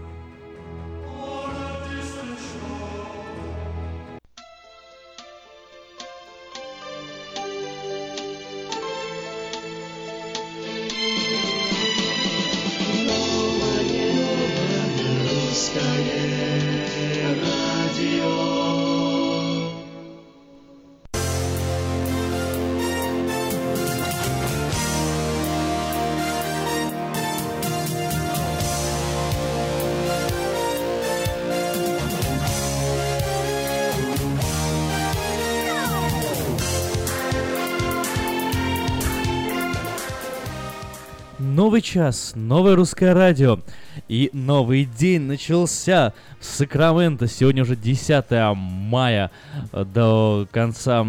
Новый час, новое русское радио и новый день начался в Сакраменто. Сегодня уже 10 мая. До конца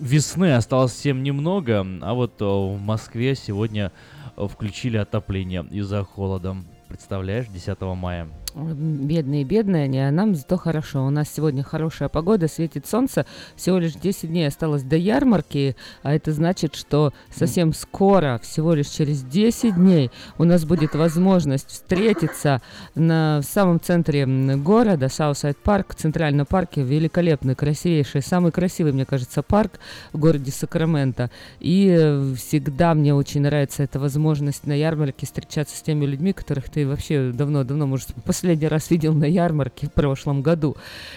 весны осталось совсем немного, а вот в Москве сегодня включили отопление из-за холода. Представляешь, 10 мая. Бедные, бедные они, а нам зато хорошо. У нас сегодня хорошая погода, светит солнце. Всего лишь 10 дней осталось до ярмарки, а это значит, что совсем скоро, всего лишь через 10 дней, у нас будет возможность встретиться на, в самом центре города, Southside Park, в центральном парке, великолепный, красивейший, самый красивый, мне кажется, парк в городе Сакраменто. И э, всегда мне очень нравится эта возможность на ярмарке встречаться с теми людьми, которых ты вообще давно-давно, может, после последний раз видел на ярмарке в прошлом году.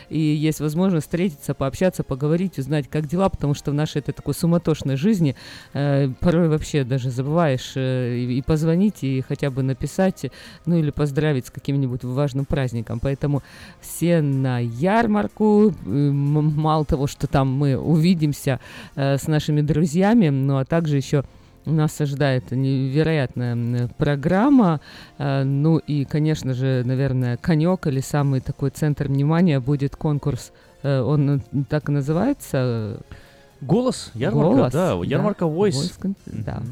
И есть возможность встретиться, пообщаться, поговорить, узнать, как дела, потому что в нашей этой такой суматошной жизни э, порой вообще даже забываешь э, и, позвонить, и хотя бы написать, ну или поздравить с каким-нибудь важным праздником. Поэтому все на ярмарку, мало того, что там мы увидимся э, с нашими друзьями, ну а также еще нас ожидает невероятная программа. Э, ну и, конечно же, наверное, конек или самый такой центр внимания будет конкурс. Э, он так и называется Голос, ярмарка, Голос, да, ярмарка да, Voice. Voice, да.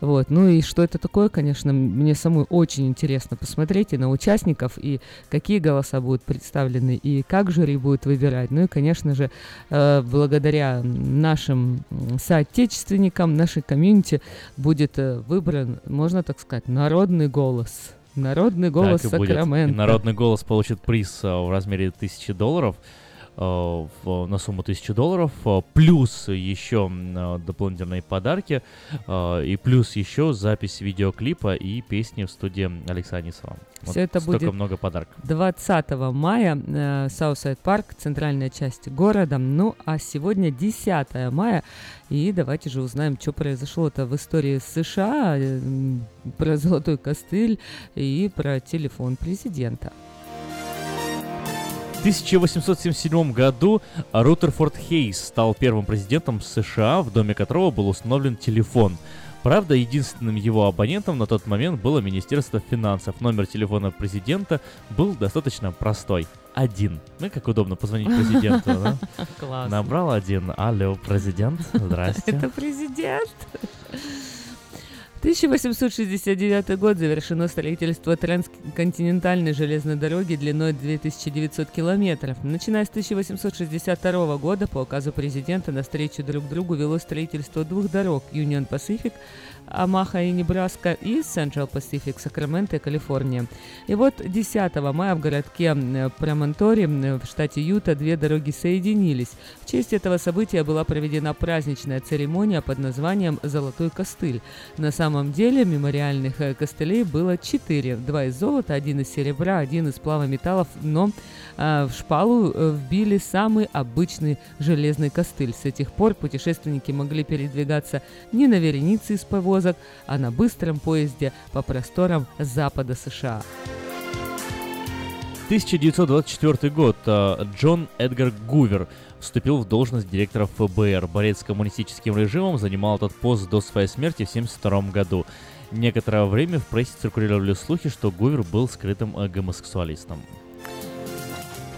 Вот, ну и что это такое, конечно, мне самой очень интересно посмотреть и на участников, и какие голоса будут представлены, и как жюри будет выбирать. Ну и, конечно же, э, благодаря нашим соотечественникам, нашей комьюнити будет э, выбран, можно так сказать, народный голос. Народный голос так и будет. Сакрамента. Народный голос получит приз э, в размере тысячи долларов. В, на сумму 1000 долларов, э, плюс еще э, дополнительные подарки, э, и плюс еще запись видеоклипа и песни в студии Александра Нисова. Вот Все это будет много подарков. 20 мая, э, Southside Park, центральная часть города. Ну, а сегодня 10 мая, и давайте же узнаем, что произошло-то в истории США, э, про золотой костыль и про телефон президента. В 1877 году Рутерфорд Хейс стал первым президентом США, в доме которого был установлен телефон. Правда, единственным его абонентом на тот момент было Министерство финансов. Номер телефона президента был достаточно простой. Один. Ну, как удобно позвонить президенту, да? Класс. Набрал один. Алло, президент, здрасте. Это президент. 1869 год завершено строительство трансконтинентальной железной дороги длиной 2900 километров. Начиная с 1862 года по указу президента на встречу друг другу вело строительство двух дорог Union Pacific Амаха и Небраска и Central Pacific, Сакраменто и Калифорния. И вот 10 мая в городке Промонтори в штате Юта две дороги соединились. В честь этого события была проведена праздничная церемония под названием «Золотой костыль». На самом деле мемориальных э, костылей было четыре. Два из золота, один из серебра, один из сплава металлов, но а, в шпалу э, вбили самый обычный железный костыль. С этих пор путешественники могли передвигаться не на веренице из повозок, а на быстром поезде по просторам запада США. 1924 год. А, Джон Эдгар Гувер вступил в должность директора ФБР. Борец с коммунистическим режимом занимал этот пост до своей смерти в 1972 году. Некоторое время в прессе циркулировали слухи, что Гувер был скрытым э, гомосексуалистом.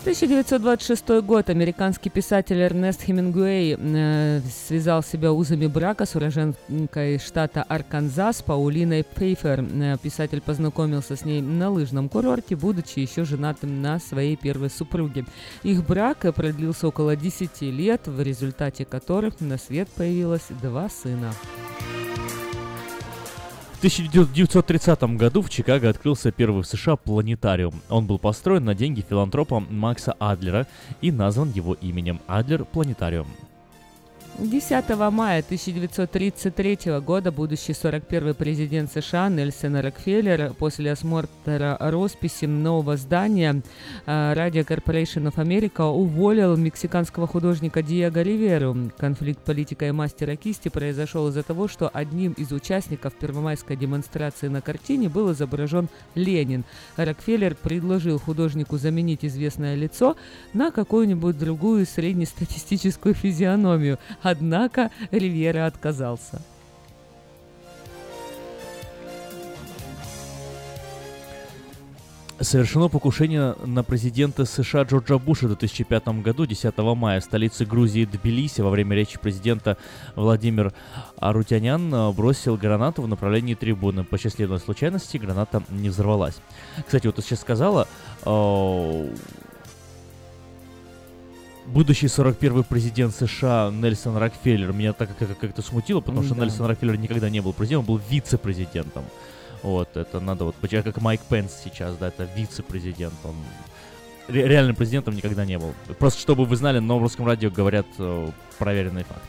1926 год. Американский писатель Эрнест Хемингуэй э, связал себя узами брака с уроженкой штата Арканзас Паулиной Пейфер. Э, писатель познакомился с ней на лыжном курорте, будучи еще женатым на своей первой супруге. Их брак продлился около 10 лет, в результате которых на свет появилось два сына. В 1930 году в Чикаго открылся первый в США планетариум. Он был построен на деньги филантропа Макса Адлера и назван его именем Адлер Планетариум. 10 мая 1933 года будущий 41-й президент США Нельсон Рокфеллер после осмотра росписи нового здания Radio Corporation of America уволил мексиканского художника Диего Риверу. Конфликт политика и мастера кисти произошел из-за того, что одним из участников первомайской демонстрации на картине был изображен Ленин. Рокфеллер предложил художнику заменить известное лицо на какую-нибудь другую среднестатистическую физиономию – Однако Ривьера отказался. Совершено покушение на президента США Джорджа Буша в 2005 году, 10 мая, в столице Грузии Тбилиси. Во время речи президента Владимир Арутянян бросил гранату в направлении трибуны. По счастливой случайности граната не взорвалась. Кстати, вот ты сейчас сказала, э, будущий 41-й президент США Нельсон Рокфеллер меня так как- как-то смутило, потому что Да. Нельсон Рокфеллер никогда не был президентом, он был вице-президентом. Вот, это надо вот, как Майк Пенс сейчас, да, это вице-президент, он ре- реальным президентом никогда не был. Просто чтобы вы знали, на русском радио говорят э, проверенный факт.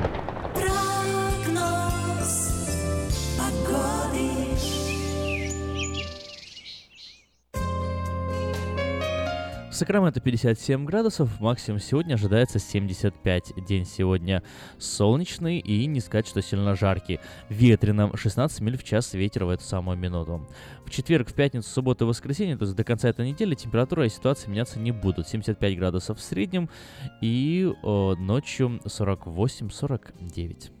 Сакраменто 57 градусов, максимум сегодня ожидается 75. День сегодня солнечный и не сказать, что сильно жаркий. Ветрено 16 миль в час ветер в эту самую минуту. В четверг, в пятницу, субботу и воскресенье, то есть до конца этой недели, температура и ситуация меняться не будут. 75 градусов в среднем и э, ночью 48-49.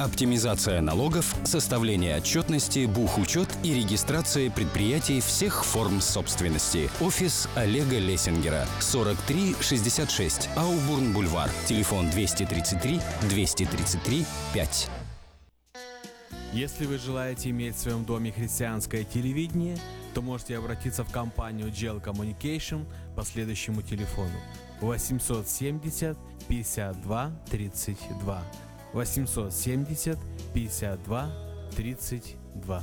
Оптимизация налогов, составление отчетности, бухучет и регистрация предприятий всех форм собственности. Офис Олега Лессингера. 4366 Аубурн-Бульвар. Телефон 233 233 5. Если вы желаете иметь в своем доме христианское телевидение, то можете обратиться в компанию Gel Communication по следующему телефону 870 52 32 870 52 32.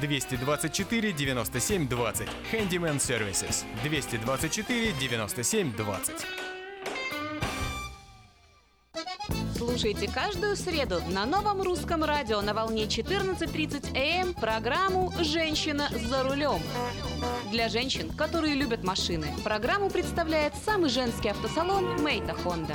224 97 20. Handyman Services. 224 97 20. Слушайте каждую среду на новом русском радио на волне 14.30 АМ программу «Женщина за рулем». Для женщин, которые любят машины, программу представляет самый женский автосалон «Maita Honda».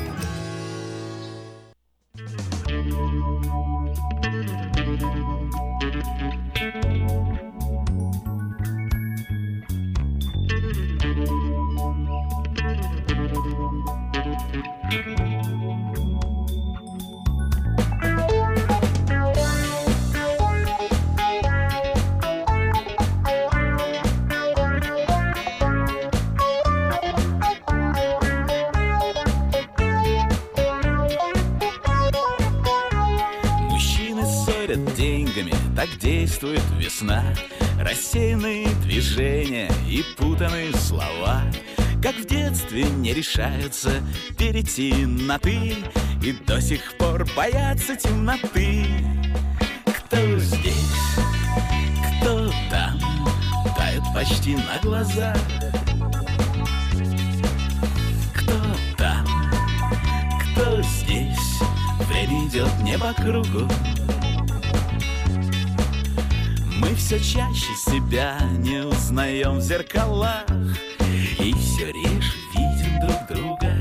так действует весна Рассеянные движения и путанные слова. Как в детстве не решаются перейти на «ты» И до сих пор боятся темноты. Кто здесь, кто там, тают почти на глазах Кто там, кто здесь, время идет не по кругу Мы все чаще себя не узнаем в зеркалах И все реже видим друг друга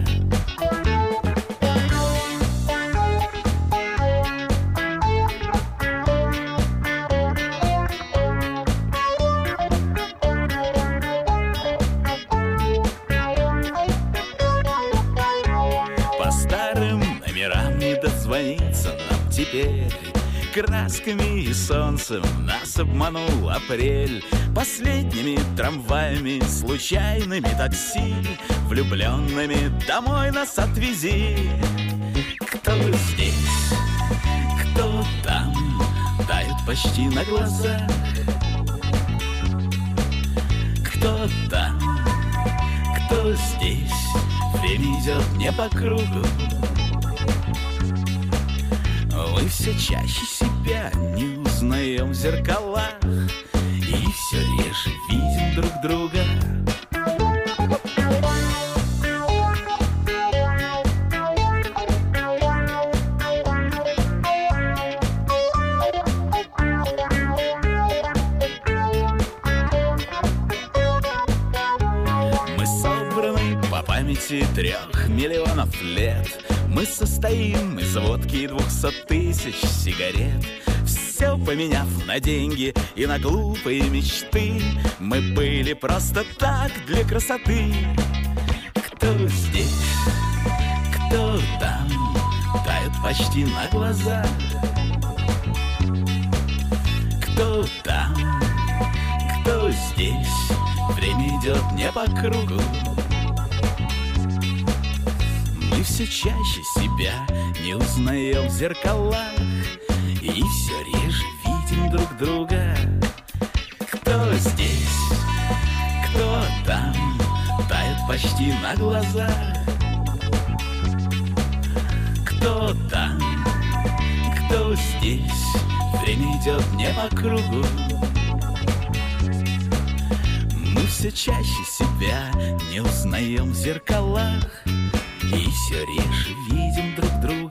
Красками и солнцем нас обманул апрель. Последними трамваями, случайными такси Влюбленными домой нас отвези. Кто здесь, кто там, тают почти на глазах. Кто там, кто здесь, время идет не по кругу. Мы все чаще себя не узнаем в зеркалах. И все реже видим друг друга. Памяти трех миллионов лет. Мы состоим из водки двухсот тысяч поменяв на деньги и на глупые мечты. Мы были просто так для красоты. Кто здесь, кто там, тают почти на глазах Кто там, кто здесь, время идет не по кругу. Мы все чаще себя не узнаем в зеркалах И все реже друг друга. Кто здесь, кто там, тает почти на глазах Кто там, кто здесь, время идет не по кругу. Мы все чаще себя не узнаем в зеркалах. И все реже видим друг друга.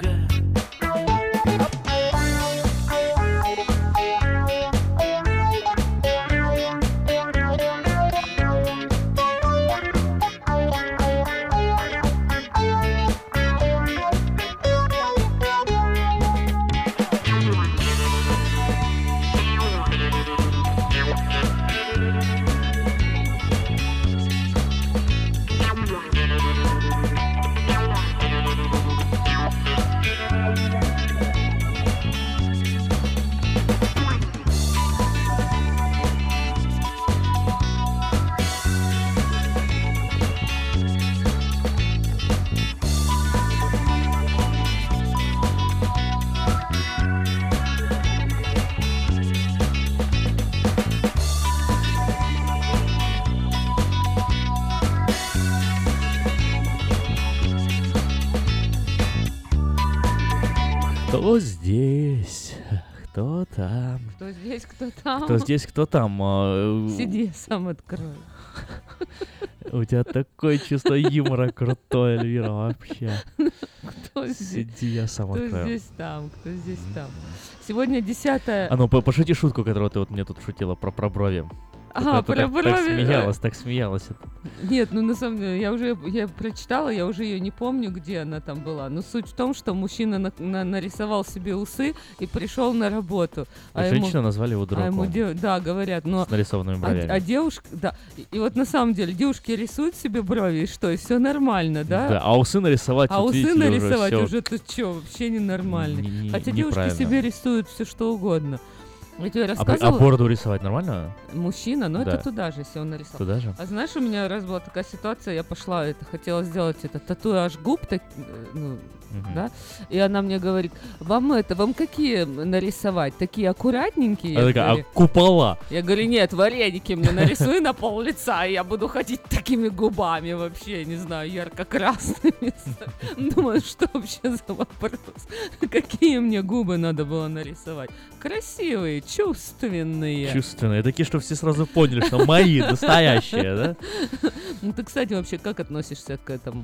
Кто? Кто здесь, кто там? А, э, Сиди, сам открой. У тебя такое чувство юмора крутое, Эльвира, вообще. Кто здесь? Сиди, я сам Кто открою. здесь там, кто здесь там. Сегодня 10 А ну, по- пошути шутку, которую ты вот мне тут шутила про, про брови. А, ты про так- Так смеялась, так смеялась. Нет, ну на самом деле, я уже я прочитала, я уже ее не помню, где она там была. Но суть в том, что мужчина на- на- нарисовал себе усы и пришел на работу. А женщину назвали его а ему дураком. де- да, говорят, но... С нарисованными а- бровями. А, девушка, да. И, и вот на самом деле девушки рисуют себе брови, и что, и все нормально, да? Да, а усы нарисовать, А вот усы уже нарисовать всё. уже, ты что, вообще ненормально. Не- Хотя девушки себе рисуют все что угодно. Я тебе А, а рассказывала... бороду рисовать нормально? Мужчина, но Да. это туда же, если он нарисовал. Туда же? А знаешь, у меня раз была такая ситуация, я пошла, это хотела сделать это татуаж губ, так, ну, Мгм. да, и она мне говорит, вам это, вам какие нарисовать, такие аккуратненькие? Она такая, говорю, а купола? я говорю, нет, вареники мне нарисуй на пол лица, и я буду ходить такими губами вообще, не знаю, ярко-красными. Думаю, что вообще за вопрос? Какие мне губы надо было нарисовать? Красивые, чувственные. Чувственные, такие, что все сразу поняли, что мои, настоящие, да? Ну ты, кстати, вообще как относишься к этому?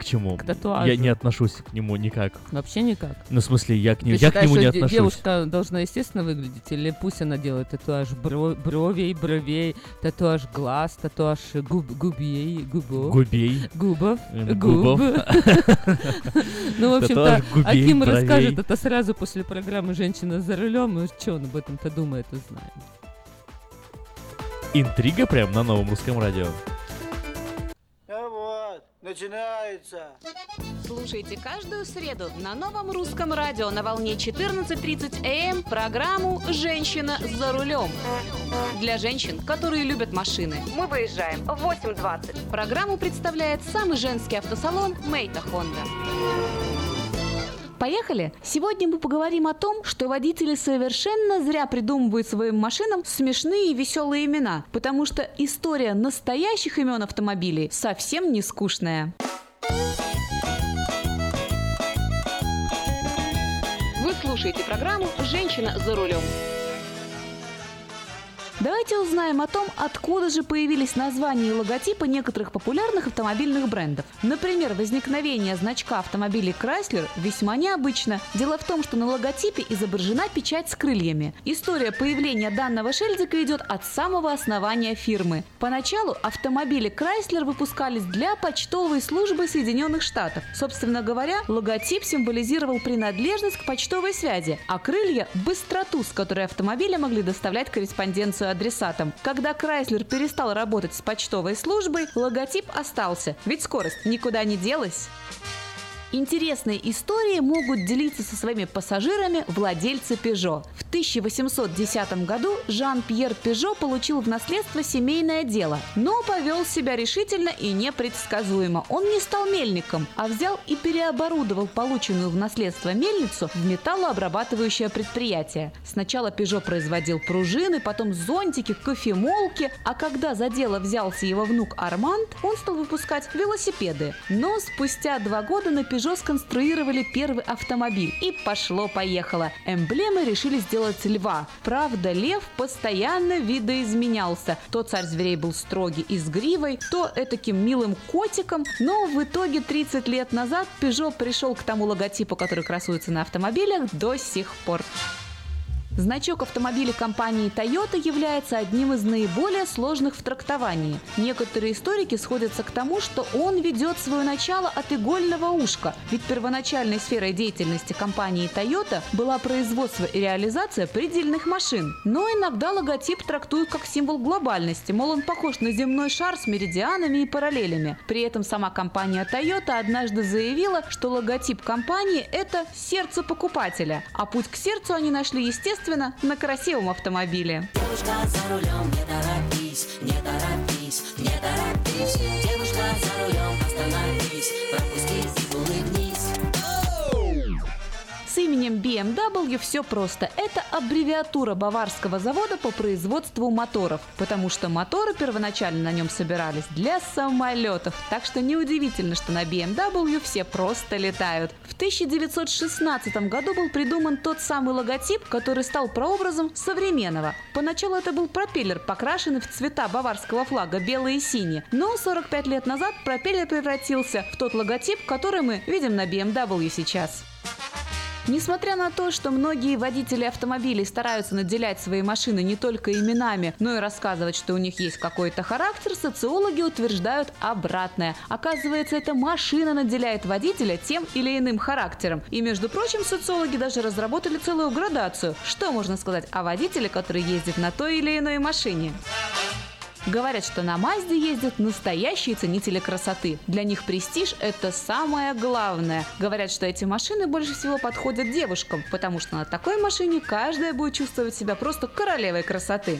К чему? К татуажу. Я не отношусь к нему никак. Вообще никак. Ну, в смысле, я к, нему, Ты я к считаешь, нему не отношусь. девушка должна естественно выглядеть, или пусть она делает татуаж бро- бровей, бровей, татуаж глаз, татуаж губ, губей, губов. Губей. Губов. Э, Губ. губов. Ну, в общем-то, Аким расскажет это сразу после программы «Женщина за рулем», и что он об этом-то думает, узнаем. Интрига прям на новом русском радио. Начинается. Слушайте каждую среду на новом русском радио на волне 14.30 АМ эм программу «Женщина за рулем». Для женщин, которые любят машины. Мы выезжаем в 8.20. Программу представляет самый женский автосалон «Мейта Хонда». Поехали! Сегодня мы поговорим о том, что водители совершенно зря придумывают своим машинам смешные и веселые имена, потому что история настоящих имен автомобилей совсем не скучная. Вы слушаете программу «Женщина за рулем». Давайте узнаем о том, откуда же появились названия и логотипы некоторых популярных автомобильных брендов. Например, возникновение значка автомобилей Chrysler весьма необычно. Дело в том, что на логотипе изображена печать с крыльями. История появления данного шильдика идет от самого основания фирмы. Поначалу автомобили Chrysler выпускались для почтовой службы Соединенных Штатов. Собственно говоря, логотип символизировал принадлежность к почтовой связи, а крылья – быстроту, с которой автомобили могли доставлять корреспонденцию адресатам. Когда Крайслер перестал работать с почтовой службой, логотип остался, ведь скорость никуда не делась. Интересные истории могут делиться со своими пассажирами владельцы Peugeot. В 1810 году Жан-Пьер Пежо получил в наследство семейное дело, но повел себя решительно и непредсказуемо. Он не стал мельником, а взял и переоборудовал полученную в наследство мельницу в металлообрабатывающее предприятие. Сначала Пежо производил пружины, потом зонтики, кофемолки, а когда за дело взялся его внук Арманд, он стал выпускать велосипеды. Но спустя два года на Peugeot Peugeot сконструировали первый автомобиль. И пошло-поехало. Эмблемы решили сделать льва. Правда, лев постоянно видоизменялся. То царь зверей был строгий и с гривой, то этаким милым котиком. Но в итоге 30 лет назад Peugeot пришел к тому логотипу, который красуется на автомобилях до сих пор. Значок автомобиля компании Toyota является одним из наиболее сложных в трактовании. Некоторые историки сходятся к тому, что он ведет свое начало от игольного ушка, ведь первоначальной сферой деятельности компании Toyota была производство и реализация предельных машин. Но иногда логотип трактуют как символ глобальности, мол, он похож на земной шар с меридианами и параллелями. При этом сама компания Toyota однажды заявила, что логотип компании – это сердце покупателя, а путь к сердцу они нашли, естественно, естественно, на красивом автомобиле. Девушка за рулем, не торопись, не торопись, не торопись. Девушка за рулем, остановись, пропусти именем BMW все просто. Это аббревиатура баварского завода по производству моторов, потому что моторы первоначально на нем собирались для самолетов. Так что неудивительно, что на BMW все просто летают. В 1916 году был придуман тот самый логотип, который стал прообразом современного. Поначалу это был пропеллер, покрашенный в цвета баварского флага белый и синий. Но 45 лет назад пропеллер превратился в тот логотип, который мы видим на BMW сейчас. Несмотря на то, что многие водители автомобилей стараются наделять свои машины не только именами, но и рассказывать, что у них есть какой-то характер, социологи утверждают обратное. Оказывается, эта машина наделяет водителя тем или иным характером. И, между прочим, социологи даже разработали целую градацию. Что можно сказать о водителе, который ездит на той или иной машине? Говорят, что на Мазде ездят настоящие ценители красоты. Для них престиж – это самое главное. Говорят, что эти машины больше всего подходят девушкам, потому что на такой машине каждая будет чувствовать себя просто королевой красоты.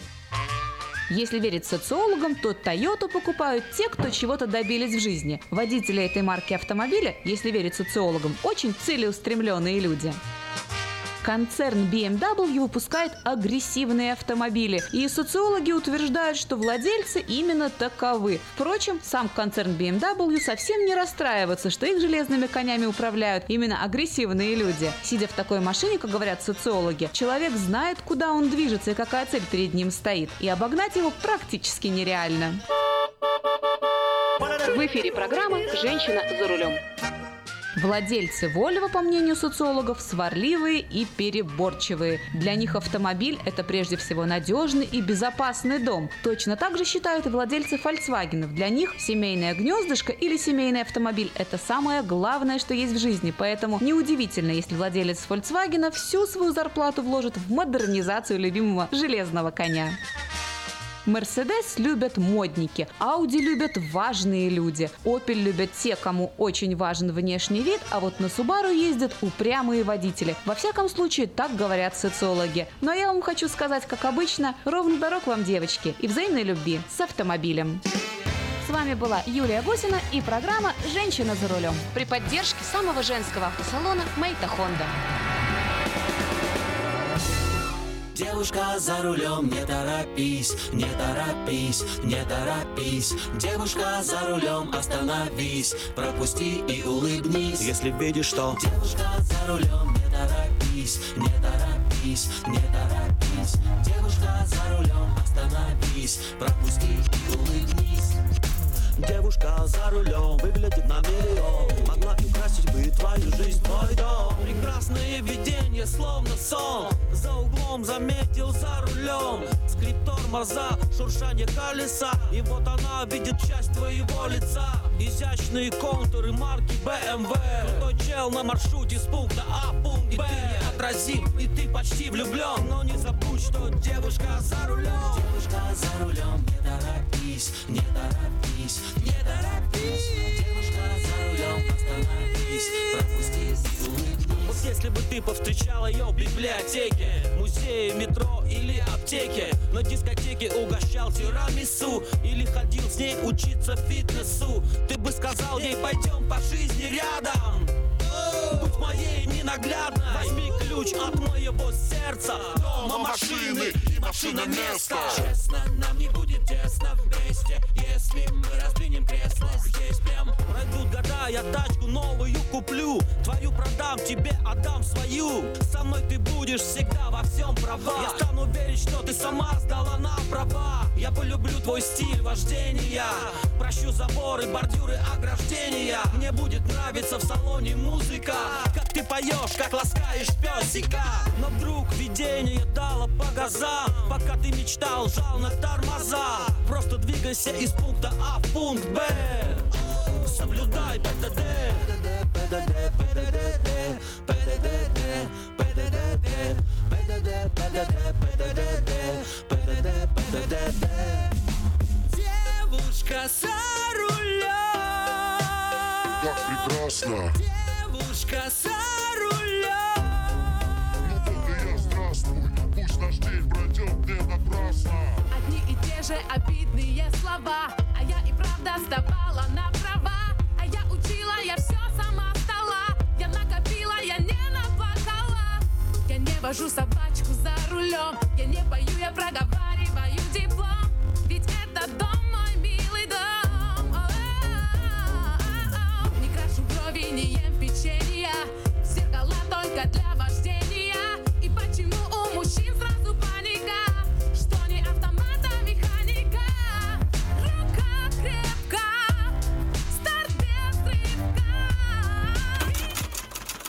Если верить социологам, то Toyota покупают те, кто чего-то добились в жизни. Водители этой марки автомобиля, если верить социологам, очень целеустремленные люди. Концерн BMW выпускает агрессивные автомобили, и социологи утверждают, что владельцы именно таковы. Впрочем, сам концерн BMW совсем не расстраивается, что их железными конями управляют именно агрессивные люди. Сидя в такой машине, как говорят социологи, человек знает, куда он движется и какая цель перед ним стоит, и обогнать его практически нереально. В эфире программы «Женщина за рулем». Владельцы Volvo, по мнению социологов, сварливые и переборчивые. Для них автомобиль – это прежде всего надежный и безопасный дом. Точно так же считают и владельцы Volkswagen. Для них семейное гнездышко или семейный автомобиль – это самое главное, что есть в жизни. Поэтому неудивительно, если владелец Volkswagen всю свою зарплату вложит в модернизацию любимого железного коня. Мерседес любят модники, Ауди любят важные люди, Opel любят те, кому очень важен внешний вид, а вот на Subaru ездят упрямые водители. Во всяком случае, так говорят социологи. Но я вам хочу сказать, как обычно, ровно дорог вам, девочки, и взаимной любви с автомобилем. С вами была Юлия Гусина и программа «Женщина за рулем» при поддержке самого женского автосалона «Мейта Хонда». Девушка за рулем, не торопись, не торопись, не торопись. Девушка за рулем, остановись, пропусти и улыбнись. Если видишь, что Девушка за рулем, не торопись, не торопись, не торопись. Девушка за рулем, остановись, пропусти и улыбнись Девушка за рулем выглядит на миллион. Могла украсить бы твою жизнь, твой дом. Прекрасное видение, словно сон. За углом заметил за рулем Скрип тормоза, шуршание колеса. И вот она видит часть твоего лица. Изящные контуры марки BMW Крутой чел на маршруте с пункта А в пункт Б. Неотразим, и ты почти влюблен. Но не забудь, что девушка за рулем. Девушка за рулем, не торопись, не торопись, не торопись Девушка за рулем, остановись, пропусти Вот если бы ты повстречал ее в библиотеке Музее, метро или аптеке На дискотеке угощал тирамису Или ходил с ней учиться фитнесу Ты бы сказал ей, пойдем по жизни рядом моей ненаглядной Возьми ключ от моего сердца. Дома машины и машина места. Честно, нам не будет тесно вместе. Если мы раздвинем кресло здесь прям Пройдут года, я тачку новую куплю. Твою продам, тебе отдам свою. Со мной ты будешь всегда во всем права. Я стану верить, что ты сама сдала на права. Я полюблю твой стиль вождения. Прощу заборы, бордюры, ограждения. Мне будет нравиться в салоне музыка как ты поешь, как ласкаешь песика. Но вдруг видение дало по газам Пока ты мечтал, жал на тормоза. Просто двигайся из пункта А в пункт Б. Соблюдай ПДД ПДД, ПДД, ПДД, ПДД, ПДД, ПДД, ПДД, ПДД Девушка за рулем. Как прекрасно! Девушка за рулем. Ну и я, здравствуй! Пусть наш день пройдет не напрасно! Одни и те же обидные слова. А я и правда сдавала на права. А я учила, я все сама стала Я накопила, я не наплакала. Я не вожу собачку за рулем Я не пою, я проговариваю диплом. Ведь это дом только для вождения. И почему у мужчин сразу паника? Что не автомат, а механика? Рука крепка Старт без рывка.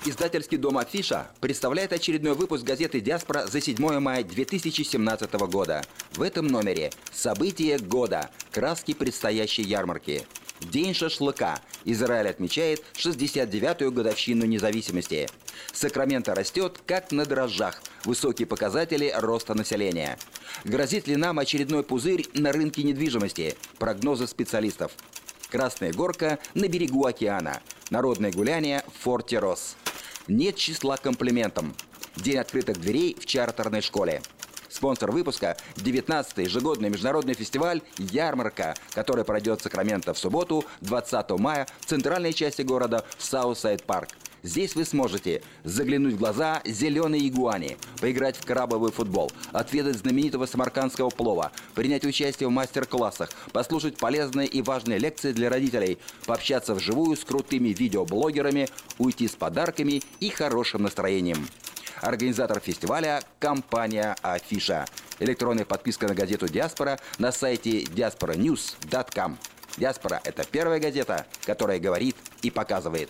Издательский дом «Афиша» представляет очередной выпуск газеты «Диаспора» за 7 мая 2017 года. В этом номере события года, краски предстоящей ярмарки. День шашлыка. Израиль отмечает 69-ю годовщину независимости. Сакраменто растет, как на дрожжах. Высокие показатели роста населения. Грозит ли нам очередной пузырь на рынке недвижимости? Прогнозы специалистов. Красная горка на берегу океана. Народное гуляние в Форте Росс. Нет числа комплиментам. День открытых дверей в чартерной школе. Спонсор выпуска – 19-й ежегодный международный фестиваль «Ярмарка», который пройдет в Сакраменто в субботу, 20 мая, в центральной части города в Southside Park. Здесь вы сможете заглянуть в глаза зеленой игуане, поиграть в крабовый футбол, отведать знаменитого самаркандского плова, принять участие в мастер-классах, послушать полезные и важные лекции для родителей, пообщаться вживую с крутыми видеоблогерами, уйти с подарками и хорошим настроением. Организатор фестиваля – компания «Афиша». Электронная подписка на газету «Диаспора» на сайте diasporanews.com. «Диаспора» – это первая газета, которая говорит и показывает.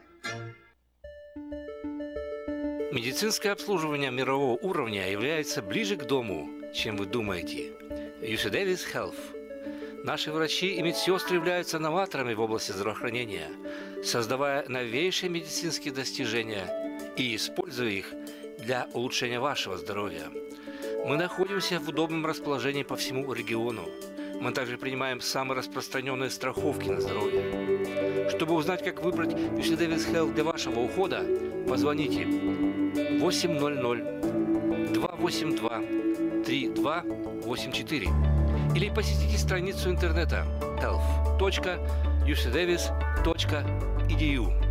Медицинское обслуживание мирового уровня является ближе к дому, чем вы думаете. UC Davis Health. Наши врачи и медсестры являются новаторами в области здравоохранения, создавая новейшие медицинские достижения и используя их для улучшения вашего здоровья. Мы находимся в удобном расположении по всему региону. Мы также принимаем самые распространенные страховки на здоровье. Чтобы узнать, как выбрать UC Davis Health для вашего ухода, позвоните 800 282 3284 или посетите страницу интернета health.ucdavis.edu.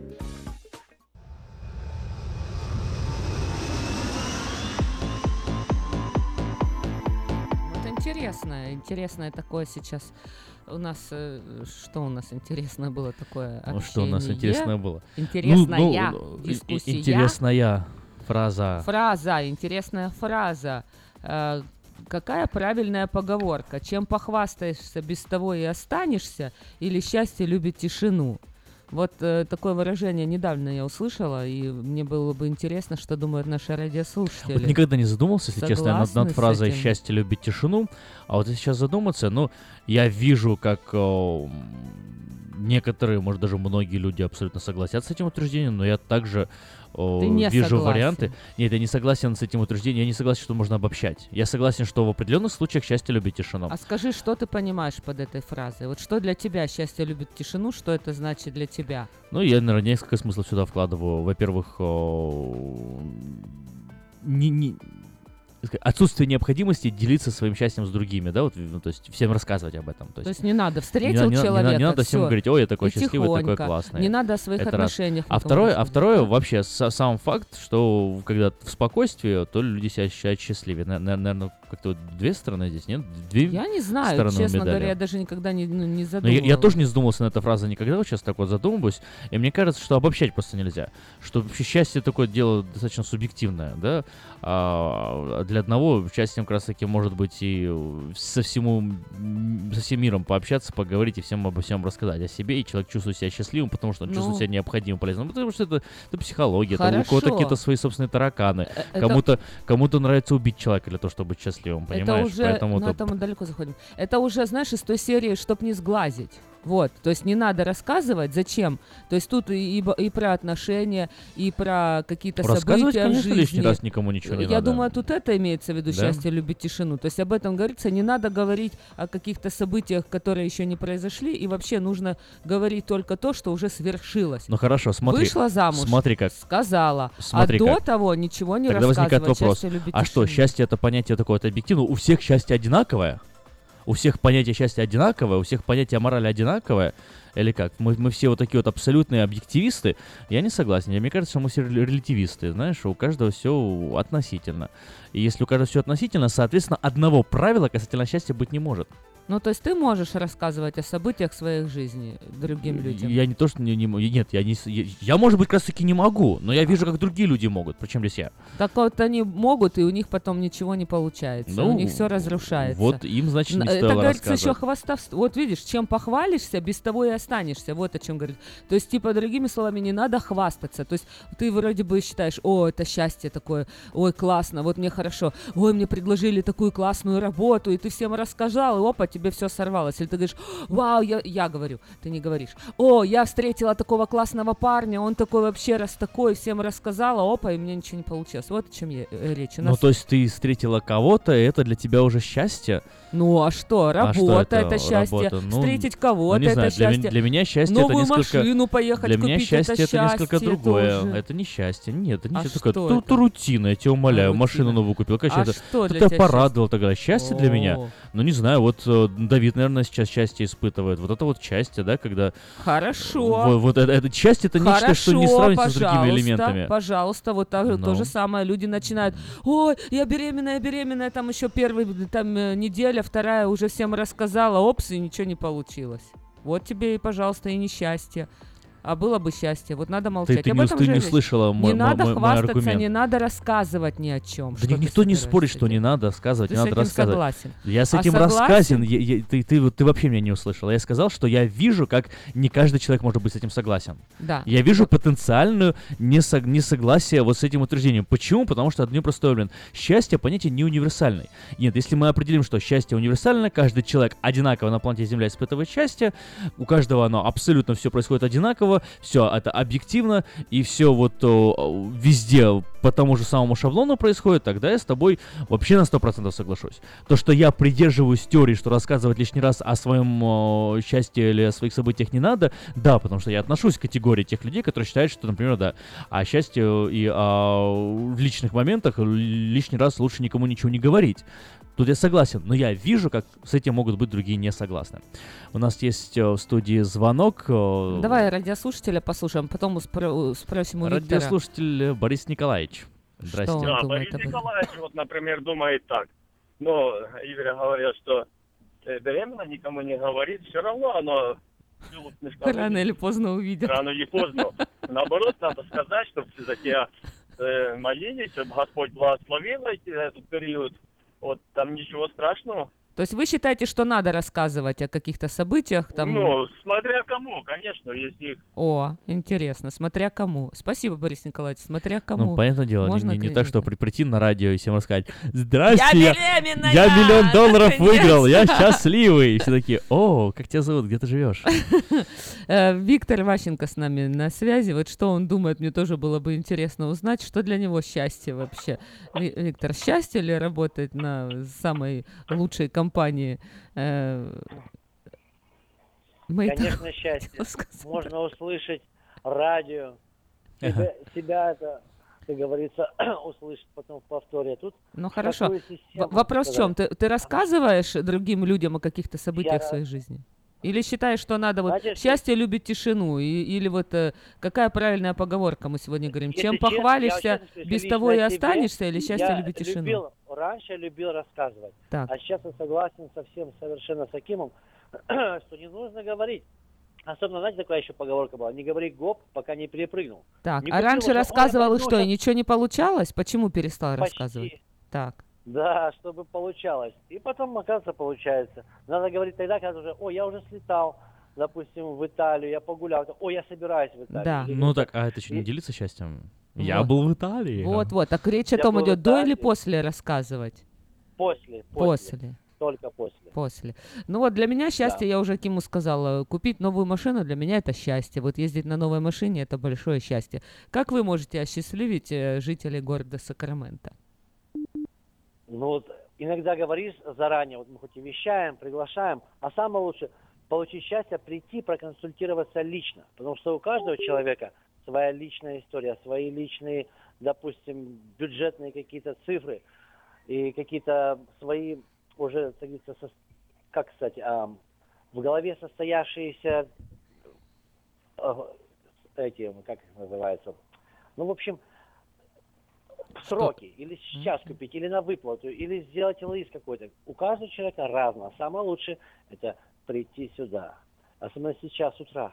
Интересное, интересное такое сейчас у нас, э, что у нас интересное было такое Ну, что у нас общение? интересное было? Интересная Ну, ну, дискуссия. Интересная фраза. Фраза, интересная фраза. Э, Какая правильная поговорка? Чем похвастаешься, без того и останешься? Или счастье любит тишину? Вот э, такое выражение недавно я услышала, и мне было бы интересно, что думают наши радиослушатели. Вот никогда не задумался, если честно, над, Согласны над фразой этим? «счастье любит тишину». А вот если сейчас задуматься, ну, я вижу, как м, некоторые, может, даже многие люди абсолютно согласятся с этим утверждением, но я также о, вижу согласен. варианты. Нет, я не согласен с этим утверждением, я не согласен, что можно обобщать. Я согласен, что в определенных случаях счастье любит тишину. А скажи, что ты понимаешь под этой фразой? Вот что для тебя счастье любит тишину, что это значит для тебя? Ну, я, наверное, несколько смыслов сюда вкладываю. Во-первых, не, не- отсутствие необходимости делиться своим счастьем с другими, да, вот, ну, то есть всем рассказывать об этом. То То есть не надо, встретил не, надо- не человека, не надо всем говорить, ой, я такой и счастливый, такой тихонько. классный. Не надо о своих Это раз. отношениях А никому второе, а второе вообще са- сам факт, что когда в спокойствии, то люди себя ощущают счастливее. Наверное, как-то вот две стороны здесь, нет? Две Я не знаю, честно медали. говоря, я даже никогда не, ну, не Но задумывалась. я, я тоже не задумывался на эту фразу никогда, вот сейчас так вот задумываюсь. И мне кажется, что обобщать просто нельзя. Что вообще счастье такое дело достаточно субъективное, да. А для одного счастьем как раз таки может быть и со всему со всем миром пообщаться, поговорить и всем обо всем рассказать о себе, и человек чувствует себя счастливым, потому что он чувствует Ну. себя необходимым, полезным. Потому что это, это психология, это у Хорошо. кого-то какие-то свои собственные тараканы. Э, это- Кому-то кому-то нравится убить человека для того, чтобы быть счастливым, понимаешь? Это уже, Поэтому ну, это- мы далеко заходим. Это уже, знаешь, из той серии, чтоб не сглазить. Вот, то есть не надо рассказывать, зачем. То есть тут и, и про отношения, и про какие-то события конечно, жизни. лишний раз никому ничего не Я надо. думаю, тут это имеется в виду Да? счастье, любить тишину. То есть об этом говорится. Не надо говорить о каких-то событиях, которые еще не произошли, и вообще нужно говорить только то, что уже свершилось. Ну хорошо, смотри. Вышла замуж. Смотри как. Сказала. Смотри а до как. того ничего не Тогда возникает рассказывать. вопрос, Счастье, любить а что, счастье это понятие такое вот объективное? У всех счастье одинаковое? У всех понятие счастья одинаковое? У всех понятие морали одинаковое? Или как? Мы, мы все вот такие вот абсолютные объективисты? Я не согласен. Мне кажется, что мы все рел- релятивисты. Знаешь, у каждого все относительно. И если у каждого все относительно, соответственно, одного правила касательно счастья быть не может. Ну, то есть ты можешь рассказывать о событиях своих жизни другим людям. Я не то, что не, не Нет, я не... Я, я, может быть, как раз таки не могу, но я вижу, как другие люди могут. Причем здесь я? Так вот они могут, и у них потом ничего не получается. Ну, у них все разрушается. вот им, значит, не Это говорится еще хвастовство. Вот видишь, чем похвалишься, без того и останешься. Вот о чем говорит. То есть, типа, другими словами, не надо хвастаться. То есть ты вроде бы считаешь, о, это счастье такое, ой, классно, вот мне хорошо, ой, мне предложили такую классную работу, и ты всем рассказал, и опа, тебе все сорвалось. Или ты говоришь, вау, я, я говорю, ты не говоришь, о, я встретила такого классного парня, он такой вообще раз такой, всем рассказала, опа, и мне ничего не получилось. Вот о чем я, э, речь. У Ну, нас- то есть ты встретила кого-то, и это для тебя уже счастье? Ну а что, А работа что это, счастье, работа? Ну, встретить ну, кого-то не это для, счастье. меня, для меня счастье Новую это несколько... машину поехать Для меня купить, счастье это это, несколько счастье другое. тоже. Это не счастье. Нет, это не А счастье. что это? ту рутина, я тебя умоляю. рутина? Машину новую купил. Конечно, А это, что это для тебя порадовало тогда. Счастье для меня? Ну, не знаю, вот Давид, наверное, сейчас счастье испытывает. Вот это вот счастье, да, когда... Хорошо. Вот, вот это, это счастье, это нечто, что не Хорошо, сравнится с другими элементами. Пожалуйста, вот так, то Ну. же самое. Люди начинают, ой, я беременная, беременная, там еще первая там, э, неделя, вторая уже всем рассказала, опс, и ничего не получилось. Вот тебе и, пожалуйста, и несчастье. А было бы счастье. Вот надо молчать. ты Об не этом ты не речь. услышала мой- Не мой- надо мой- мой хвастаться, аргумент. не надо рассказывать ни о чем. Да никто не спорит, что не надо рассказывать, Ты не с надо рассказывать. согласен? Я с А этим согласен? рассказен. Я- я- ты, ты, вот- ты вообще меня не услышал. Я сказал, что я вижу, как не каждый человек может быть с этим согласен. Да. Я вижу потенциальную несог- несогласие вот с этим утверждением. Почему? Потому что одним простой блин. Счастье понятие не универсальное. Нет, если мы определим, что счастье универсальное, каждый человек одинаково на планете Земля испытывает счастье, у каждого оно абсолютно все происходит одинаково, все это объективно, и все вот о, везде по тому же самому шаблону происходит, тогда я с тобой вообще на 100% соглашусь. То, что я придерживаюсь теории, что рассказывать лишний раз о своем о, счастье или о своих событиях не надо, да, потому что я отношусь к категории тех людей, которые считают, что, например, да, о счастье и о личных моментах лишний раз лучше никому ничего не говорить. Тут я согласен, но я вижу, как с этим могут быть другие не согласны. У нас есть э, в студии звонок. э, Давай радиослушателя послушаем, потом спро- спросим у Виктора. Радиослушатель э, Борис Николаевич. Здрасте. он Да, думает Борис? Николаевич, вот, например, думает так. Ну, Игорь говорил, что беременна, никому не говорит, все равно оно Рано или поздно увидят. рано или поздно. Наоборот, надо сказать, чтобы все-таки э, молились, чтобы Господь благословил этот период. Вот там ничего страшного. То есть вы считаете, что надо рассказывать о каких-то событиях там? Ну, смотря кому, конечно, если их О, интересно, смотря кому. Спасибо, Борис Николаевич, смотря кому. Ну, понятное дело, не, Можно не- не к- так, что при- прийти на радио и всем рассказать «Здрасте, Я беременная! я миллион долларов Наконец-то!» выиграл, я счастливый!» И все такие «О, как тебя зовут, где ты живешь?» Э, Виктор Ващенко с нами на связи. Вот что он думает, мне тоже было бы интересно узнать, что для него счастье вообще. Ви- Виктор, счастье ли работать на самой лучшей компании? Э, мы это- Конечно, счастье. хотела сказать. Можно услышать радио, себя, себя это как говорится, услышать потом в повторе. Тут Ну хорошо. такую систему В- Вопрос в чем? Ты, ты рассказываешь другим людям о каких-то событиях Я в своей жизни? Или считаешь, что надо вот Знаете, счастье любит тишину? И- или вот э, какая правильная поговорка мы сегодня говорим? Чем честно, похвалишься, честно без того и останешься? Или счастье я любит тишину? любил- раньше любил рассказывать. Так. А сейчас я согласен совсем совершенно с Акимом, что не нужно говорить. Особенно, знаете, такая еще поговорка была, не говори гоп, пока не перепрыгнул. Так, Не а раньше уже, «Ой, я рассказывал и что, и щас». ничего не получалось? Почему перестал Почти. рассказывать? Так. Да, чтобы получалось. И потом, оказывается, получается. Надо говорить тогда, когда уже, ой, я уже слетал, допустим, в Италию, я погулял, ой, я собираюсь в Италию. Да. Или Ну вот так, а это что, не делиться счастьем? Я Вот. был в Италии. Вот-вот. Так речь о Я том был в идет, до или после рассказывать? После, после. После. Только после. После. Ну вот для меня счастье, я уже Киму сказала, купить новую машину для меня это счастье. Вот ездить на новой машине это большое счастье. Как вы можете осчастливить э, жителей города Сакраменто? Ну вот иногда говоришь заранее, вот мы хоть и вещаем, приглашаем, а самое лучшее получить счастье прийти проконсультироваться лично, потому что у каждого человека своя личная история, свои личные, допустим, бюджетные какие-то цифры и какие-то свои уже, как сказать, ам, в голове состоявшиеся э, эти, как их называется, ну, в общем, сроки, или сейчас купить, или на выплату, или сделать лист какой-то. У каждого человека разное. Самое лучшее это прийти сюда. Особенно сейчас с утра.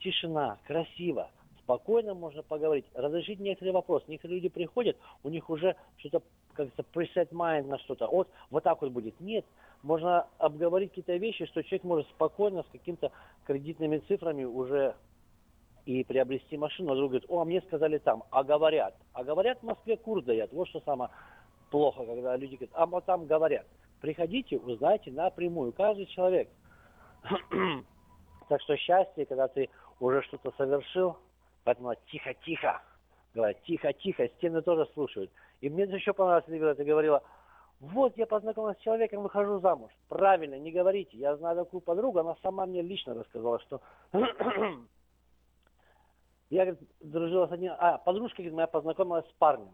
Тишина, красиво, спокойно можно поговорить, разрешить некоторые вопросы. Некоторые люди приходят, у них уже что-то, как то preset mind на что-то. Вот, вот так вот будет. Нет, можно обговорить какие-то вещи, что человек может спокойно с какими-то кредитными цифрами уже и приобрести машину, а друг говорит, о, а мне сказали там, а говорят. А говорят в Москве кур дают. Вот что самое плохо, когда люди говорят, а вот там говорят. Приходите, узнайте напрямую. Каждый человек. так что счастье, когда ты уже что-то совершил, поэтому тихо-тихо. Говорят, тихо-тихо, стены тоже слушают. И мне еще понравилось, когда ты говорила, вот я познакомилась с человеком, выхожу замуж. Правильно, не говорите. Я знаю такую подругу, она сама мне лично рассказала, что я говорит, дружила с одним, а подружка говорит, моя познакомилась с парнем.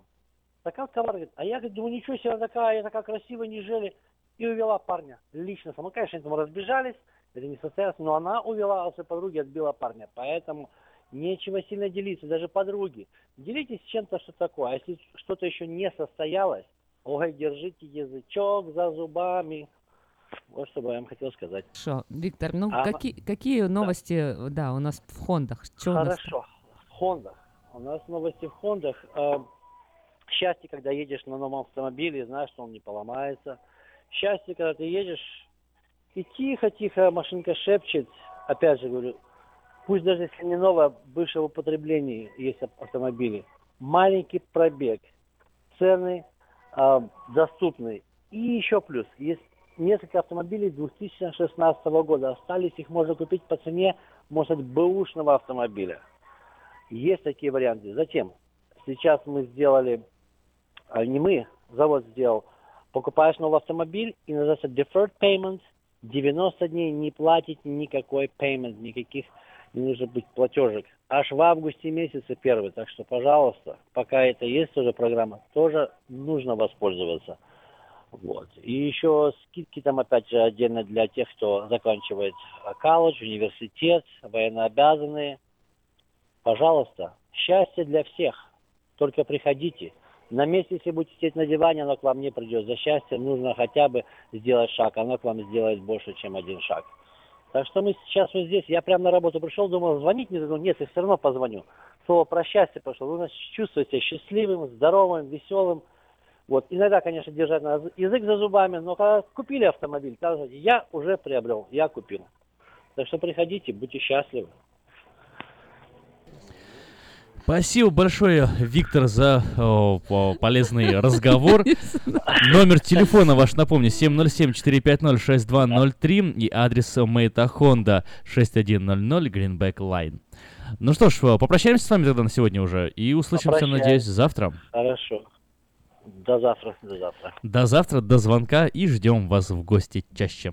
Такая коварная, говорит, а я говорит, думаю, ничего себе, такая, я такая красивая, неужели? И увела парня лично сама. Конечно, они там разбежались, это не состоялось, но она увела а у своей подруги, отбила парня. Поэтому нечего сильно делиться, даже подруги. Делитесь чем-то, что такое. А если что-то еще не состоялось, ой, держите язычок за зубами. Вот что бы я вам хотел сказать. Хорошо, Виктор, ну А, какие, какие новости, да, у нас в Хондах? Чё у нас? Хорошо. Хондах. У нас новости в Хондах. Э, счастье, когда едешь на новом автомобиле, знаешь, что он не поломается. Счастье, когда ты едешь, и тихо-тихо машинка шепчет. Опять же говорю, пусть даже если не новое, бывшее в употреблении есть ав- автомобили. Маленький пробег, цены э, доступны. И еще плюс, есть несколько автомобилей 2016 года. Остались, их можно купить по цене, может быть, бэушного автомобиля. Есть такие варианты. Затем, сейчас мы сделали, а не мы, завод сделал, покупаешь новый автомобиль и называется deferred payment, 90 дней не платить никакой payment, никаких не нужно быть платежек. Аж в августе месяце первый, так что, пожалуйста, пока это есть тоже программа, тоже нужно воспользоваться. Вот. И еще скидки там, опять же, отдельно для тех, кто заканчивает а, колледж, университет, военнообязанные. Пожалуйста, счастье для всех. Только приходите. На месте, если будете сидеть на диване, оно к вам не придет. За счастье нужно хотя бы сделать шаг. Оно к вам сделает больше, чем один шаг. Так что мы сейчас вот здесь. Я прямо на работу пришел, думал, звонить не думал, нет, я все равно позвоню. Слово про счастье пошло. Нужно чувствовать себя счастливым, здоровым, веселым. Вот. Иногда, конечно, держать надо язык за зубами, но когда купили автомобиль, тогда я уже приобрел, я купил. Так что приходите, будьте счастливы. Спасибо большое, Виктор, за о, по- полезный разговор. Номер телефона ваш, напомню, 707-450-6203 и адрес Мейта Honda 6100 Greenback Line. Ну что ж, попрощаемся с вами тогда на сегодня уже и услышимся, надеюсь, завтра. Хорошо. До завтра, до завтра. До завтра, до звонка и ждем вас в гости чаще.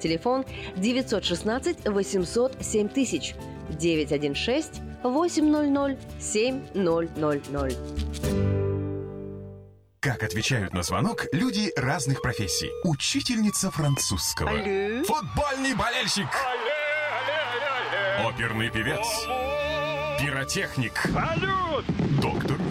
Телефон 916 800 7000 916 800 7000. Как отвечают на звонок люди разных профессий. Учительница французского. Алле. Футбольный болельщик. Оперный певец. Пиротехник. Салют! Доктор.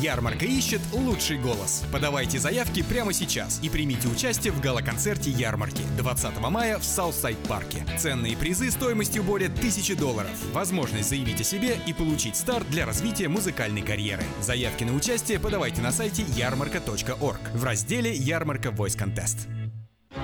Ярмарка ищет лучший голос. Подавайте заявки прямо сейчас и примите участие в гала-концерте ярмарки 20 мая в Southside парке. Ценные призы стоимостью более 1000 долларов. Возможность заявить о себе и получить старт для развития музыкальной карьеры. Заявки на участие подавайте на сайте yarmarka.org в разделе «Ярмарка Voice Contest».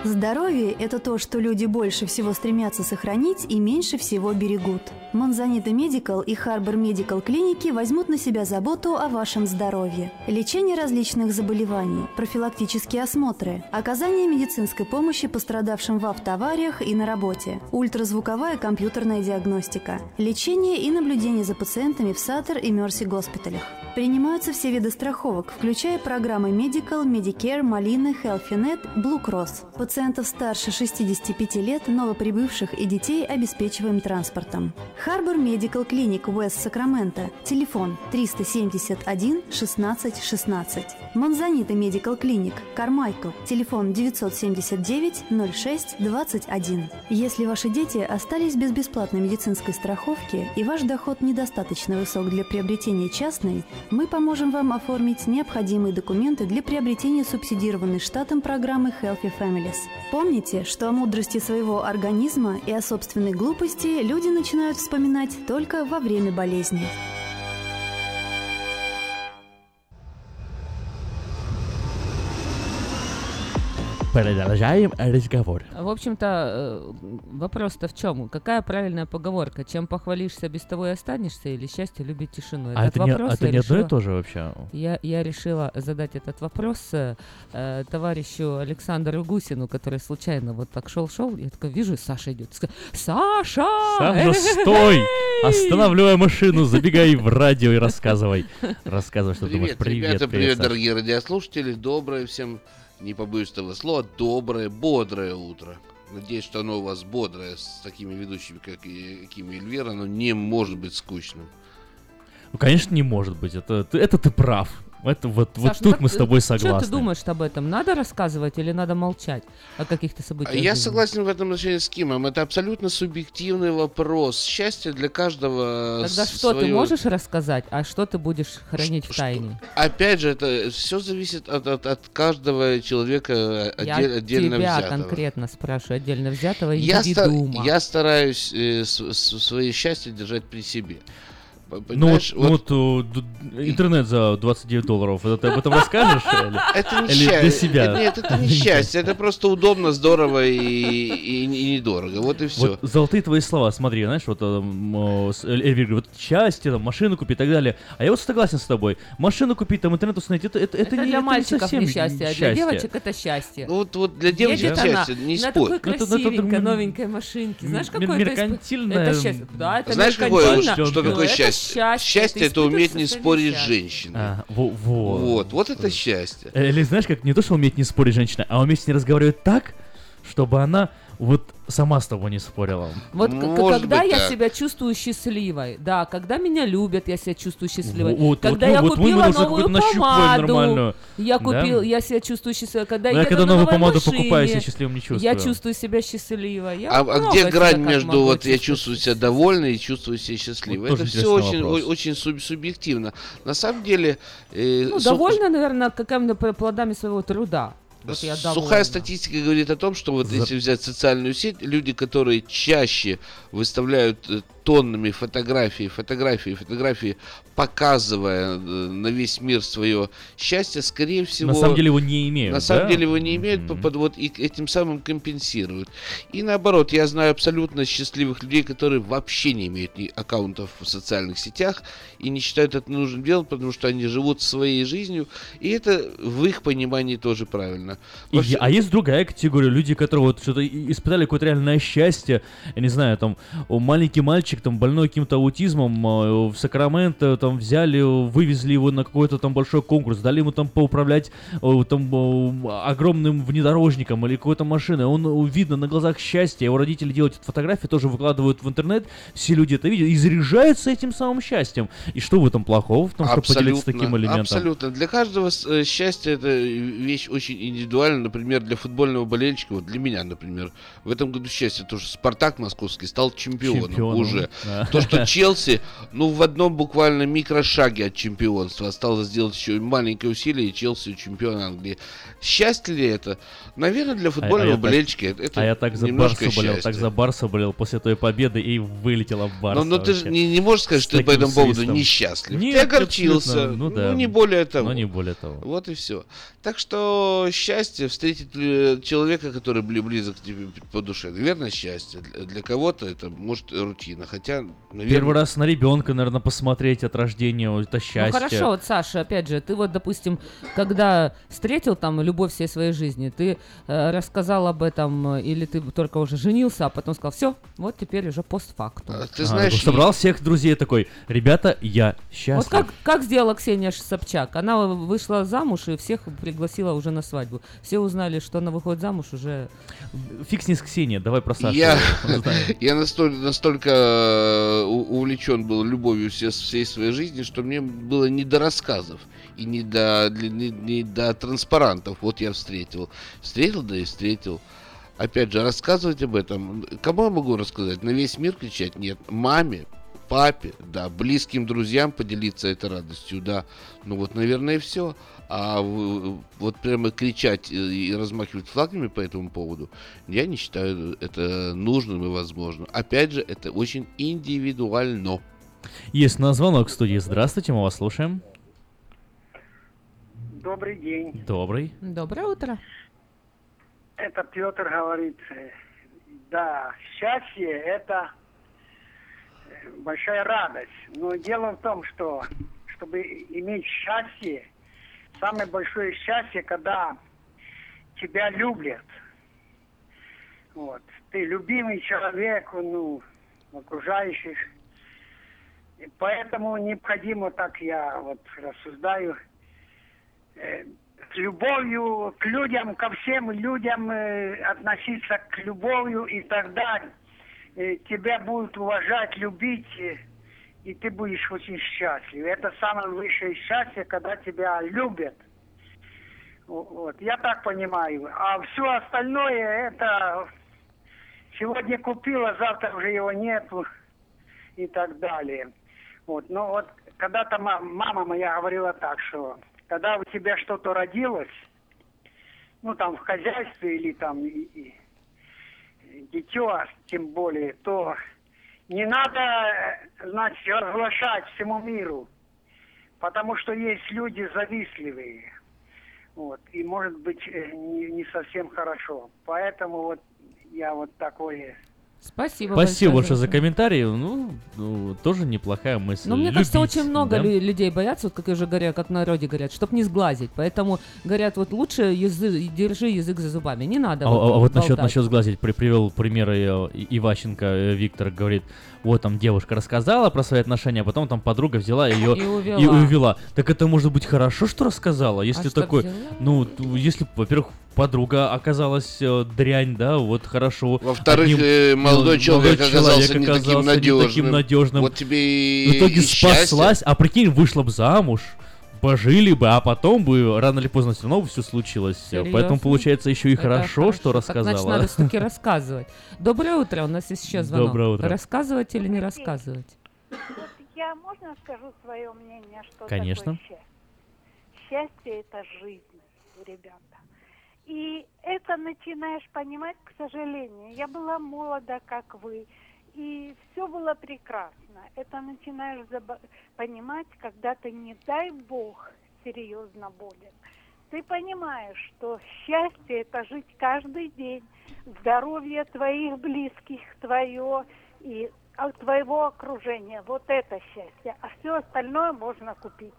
Здоровье – это то, что люди больше всего стремятся сохранить и меньше всего берегут. Монзанита Медикал и Харбор Медикал клиники возьмут на себя заботу о вашем здоровье. Лечение различных заболеваний, профилактические осмотры, оказание медицинской помощи пострадавшим в автоавариях и на работе, ультразвуковая компьютерная диагностика, лечение и наблюдение за пациентами в Саттер и Мерси госпиталях. Принимаются все виды страховок, включая программы Medical, Medicare, Малины, HealthyNet, Blue Cross. Пациентов старше 65 лет, новоприбывших и детей обеспечиваем транспортом. Харбор Медикал Клиник Уэст Сакраменто. Телефон 371 16 16. Монзанита Медикал Клиник. Кармайкл. Телефон 979 06 21. Если ваши дети остались без бесплатной медицинской страховки и ваш доход недостаточно высок для приобретения частной, мы поможем вам оформить необходимые документы для приобретения субсидированной штатом программы Healthy Families. Помните, что о мудрости своего организма и о собственной глупости люди начинают вспоминать только во время болезни. Продолжаем разговор. В общем-то, э, вопрос-то в чем? Какая правильная поговорка? Чем похвалишься, без того и останешься, или счастье любит тишину? А Этот это не, вопрос это я не одно и решила- то же вообще? Я, я решила задать этот вопрос э, э, товарищу Александру Гусину, который случайно вот так шел-шел, я такая вижу, Саша идет. Саша! Саша, стой! Останавливай машину, забегай в радио и рассказывай. Рассказывай, что думаешь. Привет, Привет, ребята, привет, Саша. дорогие радиослушатели. Доброе всем, не побоюсь этого слова, доброе, бодрое утро. Надеюсь, что оно у вас бодрое, с такими ведущими, как и Ким и Эльвира, оно не может быть скучным. Ну, конечно, не может быть. Это, это ты прав. Это вот, вот Саш, ну тут мы с тобой э, Что согласны. ты думаешь об этом? Надо рассказывать или надо молчать о каких-то событиях? Я жизни? согласен в этом отношении с Кимом. Это абсолютно субъективный вопрос. Счастье для каждого Тогда что ты можешь рассказать, а что ты будешь хранить в тайне? Опять же, это все зависит от, от, от каждого человека э, Я отдель- отдельно тебя взятого. конкретно спрашиваю, отдельно взятого Я, ста- индивидуума. я стараюсь э, с- с- свое счастье держать при себе. П- Ну вот, Понимаешь, ну вот, э, д- интернет за 29 долларов, это ты об этом расскажешь? или- Это не Или счастье. для себя? Это- Нет, это не счастье. Это просто удобно, здорово и, и- и недорого. Вот и все. Вот золотые твои слова, смотри, знаешь, вот эм, э, с- Эльвира говорит, вот счастье, там, машину купить и так далее. А я вот согласен с тобой. Машину купить, там, интернет установить, это, это, это, Это, не для это не мальчиков совсем несчастье, а для девочек это счастье. Ну вот, вот для девочек Едет она счастье, не на спорь. такой Ну, это красивенькой, новенькой машинке. Знаешь, какое это меркантильное, Это счастье. Да, это Знаешь, какое, что Ну, такое счастье? Счастье, Счастье это уметь не спорить с женщиной. А, во- вот. Вот, вот это счастье. Э, Или знаешь, как не то, что уметь не спорить женщина, а уметь с ней разговаривать так, чтобы она вот сама с тобой не спорила. Вот Может когда быть, я так. себя чувствую счастливой, да, когда меня любят, я себя чувствую счастливой. Вот, вот, когда ну, я вот мы купила уже новую помаду, я Да? купил, я себя чувствую счастливой. Когда Но я когда новую помаду машине, покупаю, себя счастливым не Я чувствую. чувствую себя счастливой. Я А, а где грань между вот я чувствую себя довольной и чувствую себя счастливой? Вот это все очень, вопрос. очень суб- субъективно. На самом деле, э, Ну, довольна, наверное, какими-то плодами своего труда. Вот я Сухая статистика говорит о том, что вот За- если взять социальную сеть, люди, которые чаще выставляют э, тоннами фотографии, фотографии, фотографии, показывая э, на весь мир свое счастье, скорее всего... На самом деле его не имеют, На самом да? деле его не имеют, Мгм. под- вот, и этим самым компенсируют. И наоборот, я знаю абсолютно счастливых людей, которые вообще не имеют ни аккаунтов в социальных сетях и не считают это нужным делом, потому что они живут своей жизнью, и это в их понимании тоже правильно. И Во е- всё- а есть другая категория, люди, которые вот что-то испытали какое-то реальное счастье, я не знаю, там, маленький мальчик, там, больной каким-то аутизмом, э, в Сакраменто, там, взяли, вывезли его на какой-то там большой конкурс, дали ему там поуправлять о, там, о, огромным внедорожником или какой-то машиной, он, видно на глазах счастье, его родители делают эти фотографии, тоже выкладывают в интернет, все люди это видят и заряжаются этим самым счастьем. И что в этом плохого, в том, что поделиться таким элементом? Абсолютно. Для каждого э, счастье это вещь очень индивидуальна. Например, для футбольного болельщика, вот для меня, например, в этом году счастье, то, что Спартак московский стал чемпионом, Чемпионом, уже. Да. То, что Челси, ну, в одном буквально микрошаге от чемпионства осталось сделать еще маленькое усилие, и Челси чемпион Англии. Счастье ли это? Наверное, для футбольного я так- болельщика это, это а я так за немножко Барсу болел, так счастья. за Барсу болел после той победы и вылетела Барса. Но, но ты же не, не можешь сказать, что ты по этому поводу несчастлив. Нет, ты огорчился. абсолютно, ну да. не более того. Ну, не более того. Вот и все. Так что счастье встретить э, человека, который бли- близок к тебе по душе. Наверное, счастье. Для кого-то это может рутина. Хотя, наверное... Первый раз на ребенка, наверное, посмотреть от рождения, вот это счастье. Ну хорошо, вот Саша, опять же, ты вот, допустим, когда встретил там любовь всей своей жизни, ты э, рассказал об этом, э, или ты только уже женился, а потом сказал, все, вот теперь уже постфактум. А, Ты А, знаешь, такой собрал всех друзей такой, ребята, я счастлив. Вот как, как сделала Ксения Собчак? Она вышла замуж и всех пригласила уже на свадьбу. Все узнали, что она выходит замуж уже. Фиг с ней с Ксенией, давай про Сашу. Я, я настолько, настолько э, увлечен был любовью все, всей своей жизни, что мне было не до рассказов и не до, не, не до транспарантов. Вот я встретил. Встретил, да и встретил. Опять же, рассказывать об этом. Кому я могу рассказать? На весь мир кричать? Нет. Маме, папе, да, близким друзьям поделиться этой радостью, да. Ну вот, наверное, все. А вот прямо кричать и и размахивать флагами по этому поводу, я не считаю это нужным и возможным. Опять же, это очень индивидуально. Есть на звонок в студии. Здравствуйте, мы вас слушаем. Добрый день. Добрый. Доброе утро. Это Петр говорит. э, Да, счастье – это э, большая радость. Но дело в том, что чтобы иметь счастье, самое большое счастье, когда тебя любят. Вот. Ты любимый человек, ну, окружающих. И поэтому необходимо, так я вот рассуждаю, э, с любовью к людям, ко всем людям э, относиться к любовью, и тогда э, тебя будут уважать, любить, э, и ты будешь очень счастлив. Это самое высшее счастье, когда тебя любят. Вот, я так понимаю. А все остальное это сегодня купила, завтра уже его нету и так далее. Вот, но вот когда-то ма- мама моя говорила так, что когда у тебя что-то родилось, ну там в хозяйстве или там и, и- дитё, тем более, то не надо, э, значит, разглашать всему миру, потому что есть люди завистливые. Вот, и может быть э, не, не совсем хорошо. Поэтому вот я вот такое Спасибо, Спасибо большое за это. комментарий. Ну, ну, тоже неплохая мысль. Но мне кажется, Любить, очень много да? лю- людей боятся, вот как я уже говорю, как в народе говорят, чтобы не сглазить. Поэтому говорят, вот лучше язы- держи язык за зубами. Не надо А, а- а вот насчет, болтать. насчет сглазить при, привел примеры э, Иващенко э, Виктор говорит, вот там девушка рассказала про свои отношения, а потом там подруга взяла ее И увела. и увела. Так это может быть хорошо, что рассказала, если А такой, взяла? ну, если, во-первых, подруга оказалась э, дрянь, да, вот хорошо. Во-вторых, Одним, э, молодой э, человек оказался не таким оказался не надежным. таким надежным. Вот тебе и- В итоге и счастье. спаслась, а прикинь, вышла бы замуж, пожили бы, а потом бы рано или поздно все равно все случилось. Серьезно? Поэтому получается еще и Это хорошо, что Так, значит, рассказала. надо все-таки рассказывать. Доброе утро, у нас есть еще звонок. Доброе утро. Рассказывать или не рассказывать? Я можно скажу свое мнение, что Конечно. такое счастье? Счастье это жизнь, ребята. И это начинаешь понимать, к сожалению. Я была молода, как вы, и все было прекрасно. Это начинаешь заба- понимать, когда ты, не дай бог, серьезно болен. Ты понимаешь, что счастье это жить каждый день, здоровье твоих близких, твое и от твоего окружения. Вот это счастье. А все остальное можно купить.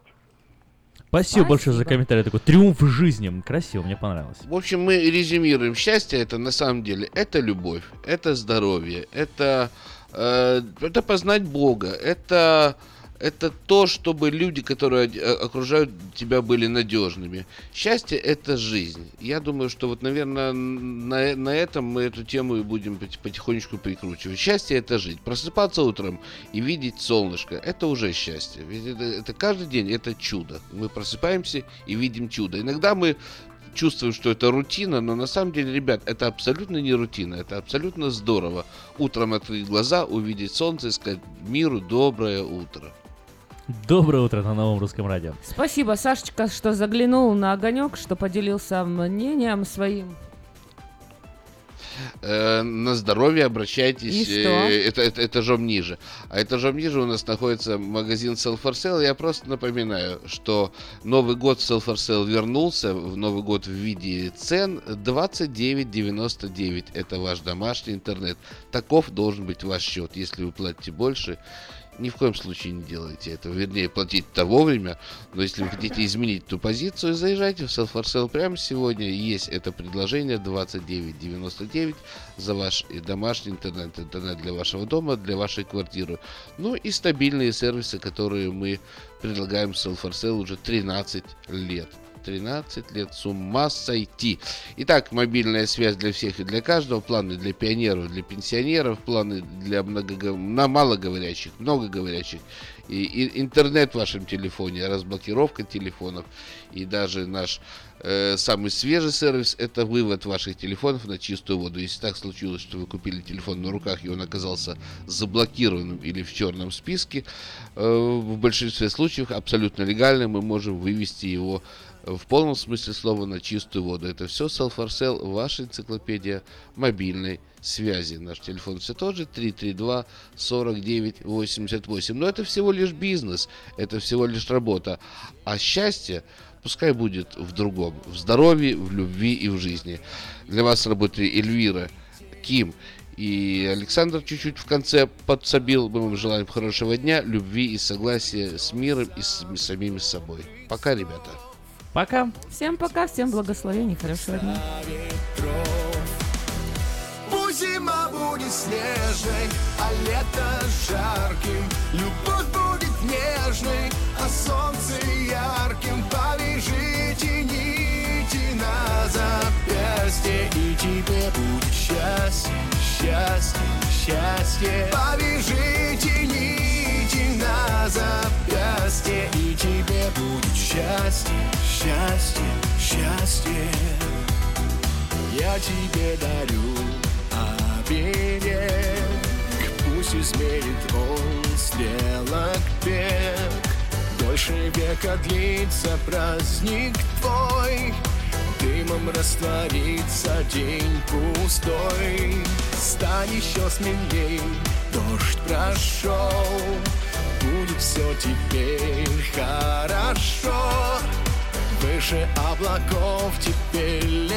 Спасибо, большое за комментарий. Такой триумф жизни. Красиво, мне понравилось. В общем, мы резюмируем. Счастье это на самом деле это любовь, это здоровье, это, э, это познать Бога, это, это то, чтобы люди, которые э, окружают тебя, были надежными. Счастье это жизнь. Я думаю, что вот, наверное, на, на этом мы эту тему и будем пот- потихонечку прикручивать. Счастье это жить. Просыпаться утром и видеть солнышко это уже счастье. Ведь это, это каждый день это чудо. Мы просыпаемся и видим чудо. Иногда мы чувствуем, что это рутина, но на самом деле, ребят, это абсолютно не рутина, это абсолютно здорово. Утром открыть глаза, увидеть солнце и сказать миру доброе утро. Доброе утро на новом русском радио. Спасибо, Сашечка, что заглянул на огонек, что поделился мнением своим. Э, на здоровье обращайтесь И что? э, это, это этажом ниже. А этажом ниже у нас находится магазин Sell for Sale. Я просто напоминаю, что Новый год Sell for Sale вернулся. В Новый год в виде цен 29.99. Это ваш домашний интернет. Таков должен быть ваш счет. Если вы платите больше, ни в коем случае не делайте этого. Вернее, платите-то вовремя. Но если вы хотите изменить ту позицию, заезжайте в Sell for Sale прямо сегодня. Есть это предложение 29.99 за ваш домашний интернет. Интернет для вашего дома, для вашей квартиры. Ну и стабильные сервисы, которые мы предлагаем в Sell for Sale уже 13 лет. 13 лет с ума сойти. Итак, мобильная связь для всех и для каждого, планы для пионеров, для пенсионеров, планы для много, на малоговорящих, многоговорящих. И, и интернет в вашем телефоне, разблокировка телефонов и даже наш э, самый свежий сервис это вывод ваших телефонов на чистую воду. Если так случилось, что вы купили телефон на руках и он оказался заблокированным или в черном списке, э, в большинстве случаев абсолютно легально мы можем вывести его в полном смысле слова на чистую воду. Это все Sell for Sale, ваша энциклопедия мобильной связи. Наш телефон все тот же 332 49 88. Но это всего лишь бизнес, это всего лишь работа. А счастье пускай будет в другом. В здоровье, в любви и в жизни. Для вас работали Эльвира, Ким и Александр чуть-чуть в конце подсобил. Мы вам желаем хорошего дня, любви и согласия с миром и с самими собой. Пока, ребята. Пока. Всем пока, всем благословений, хорошего дня. Пусть зима будет снежной, а лето жарким Любовь будет нежной, а солнце ярким Повяжите нити на запястье И тебе будет счастье, счастье, счастье Повяжите нити на запястье И тебе будет счастье, счастье, счастье. Я тебе дарю оберег Пусть измерит он стрелок бег Дольше века длится праздник твой дымом растворится день пустой. Стань еще смелей, дождь прошел Будет все теперь хорошо. Выше облаков теперь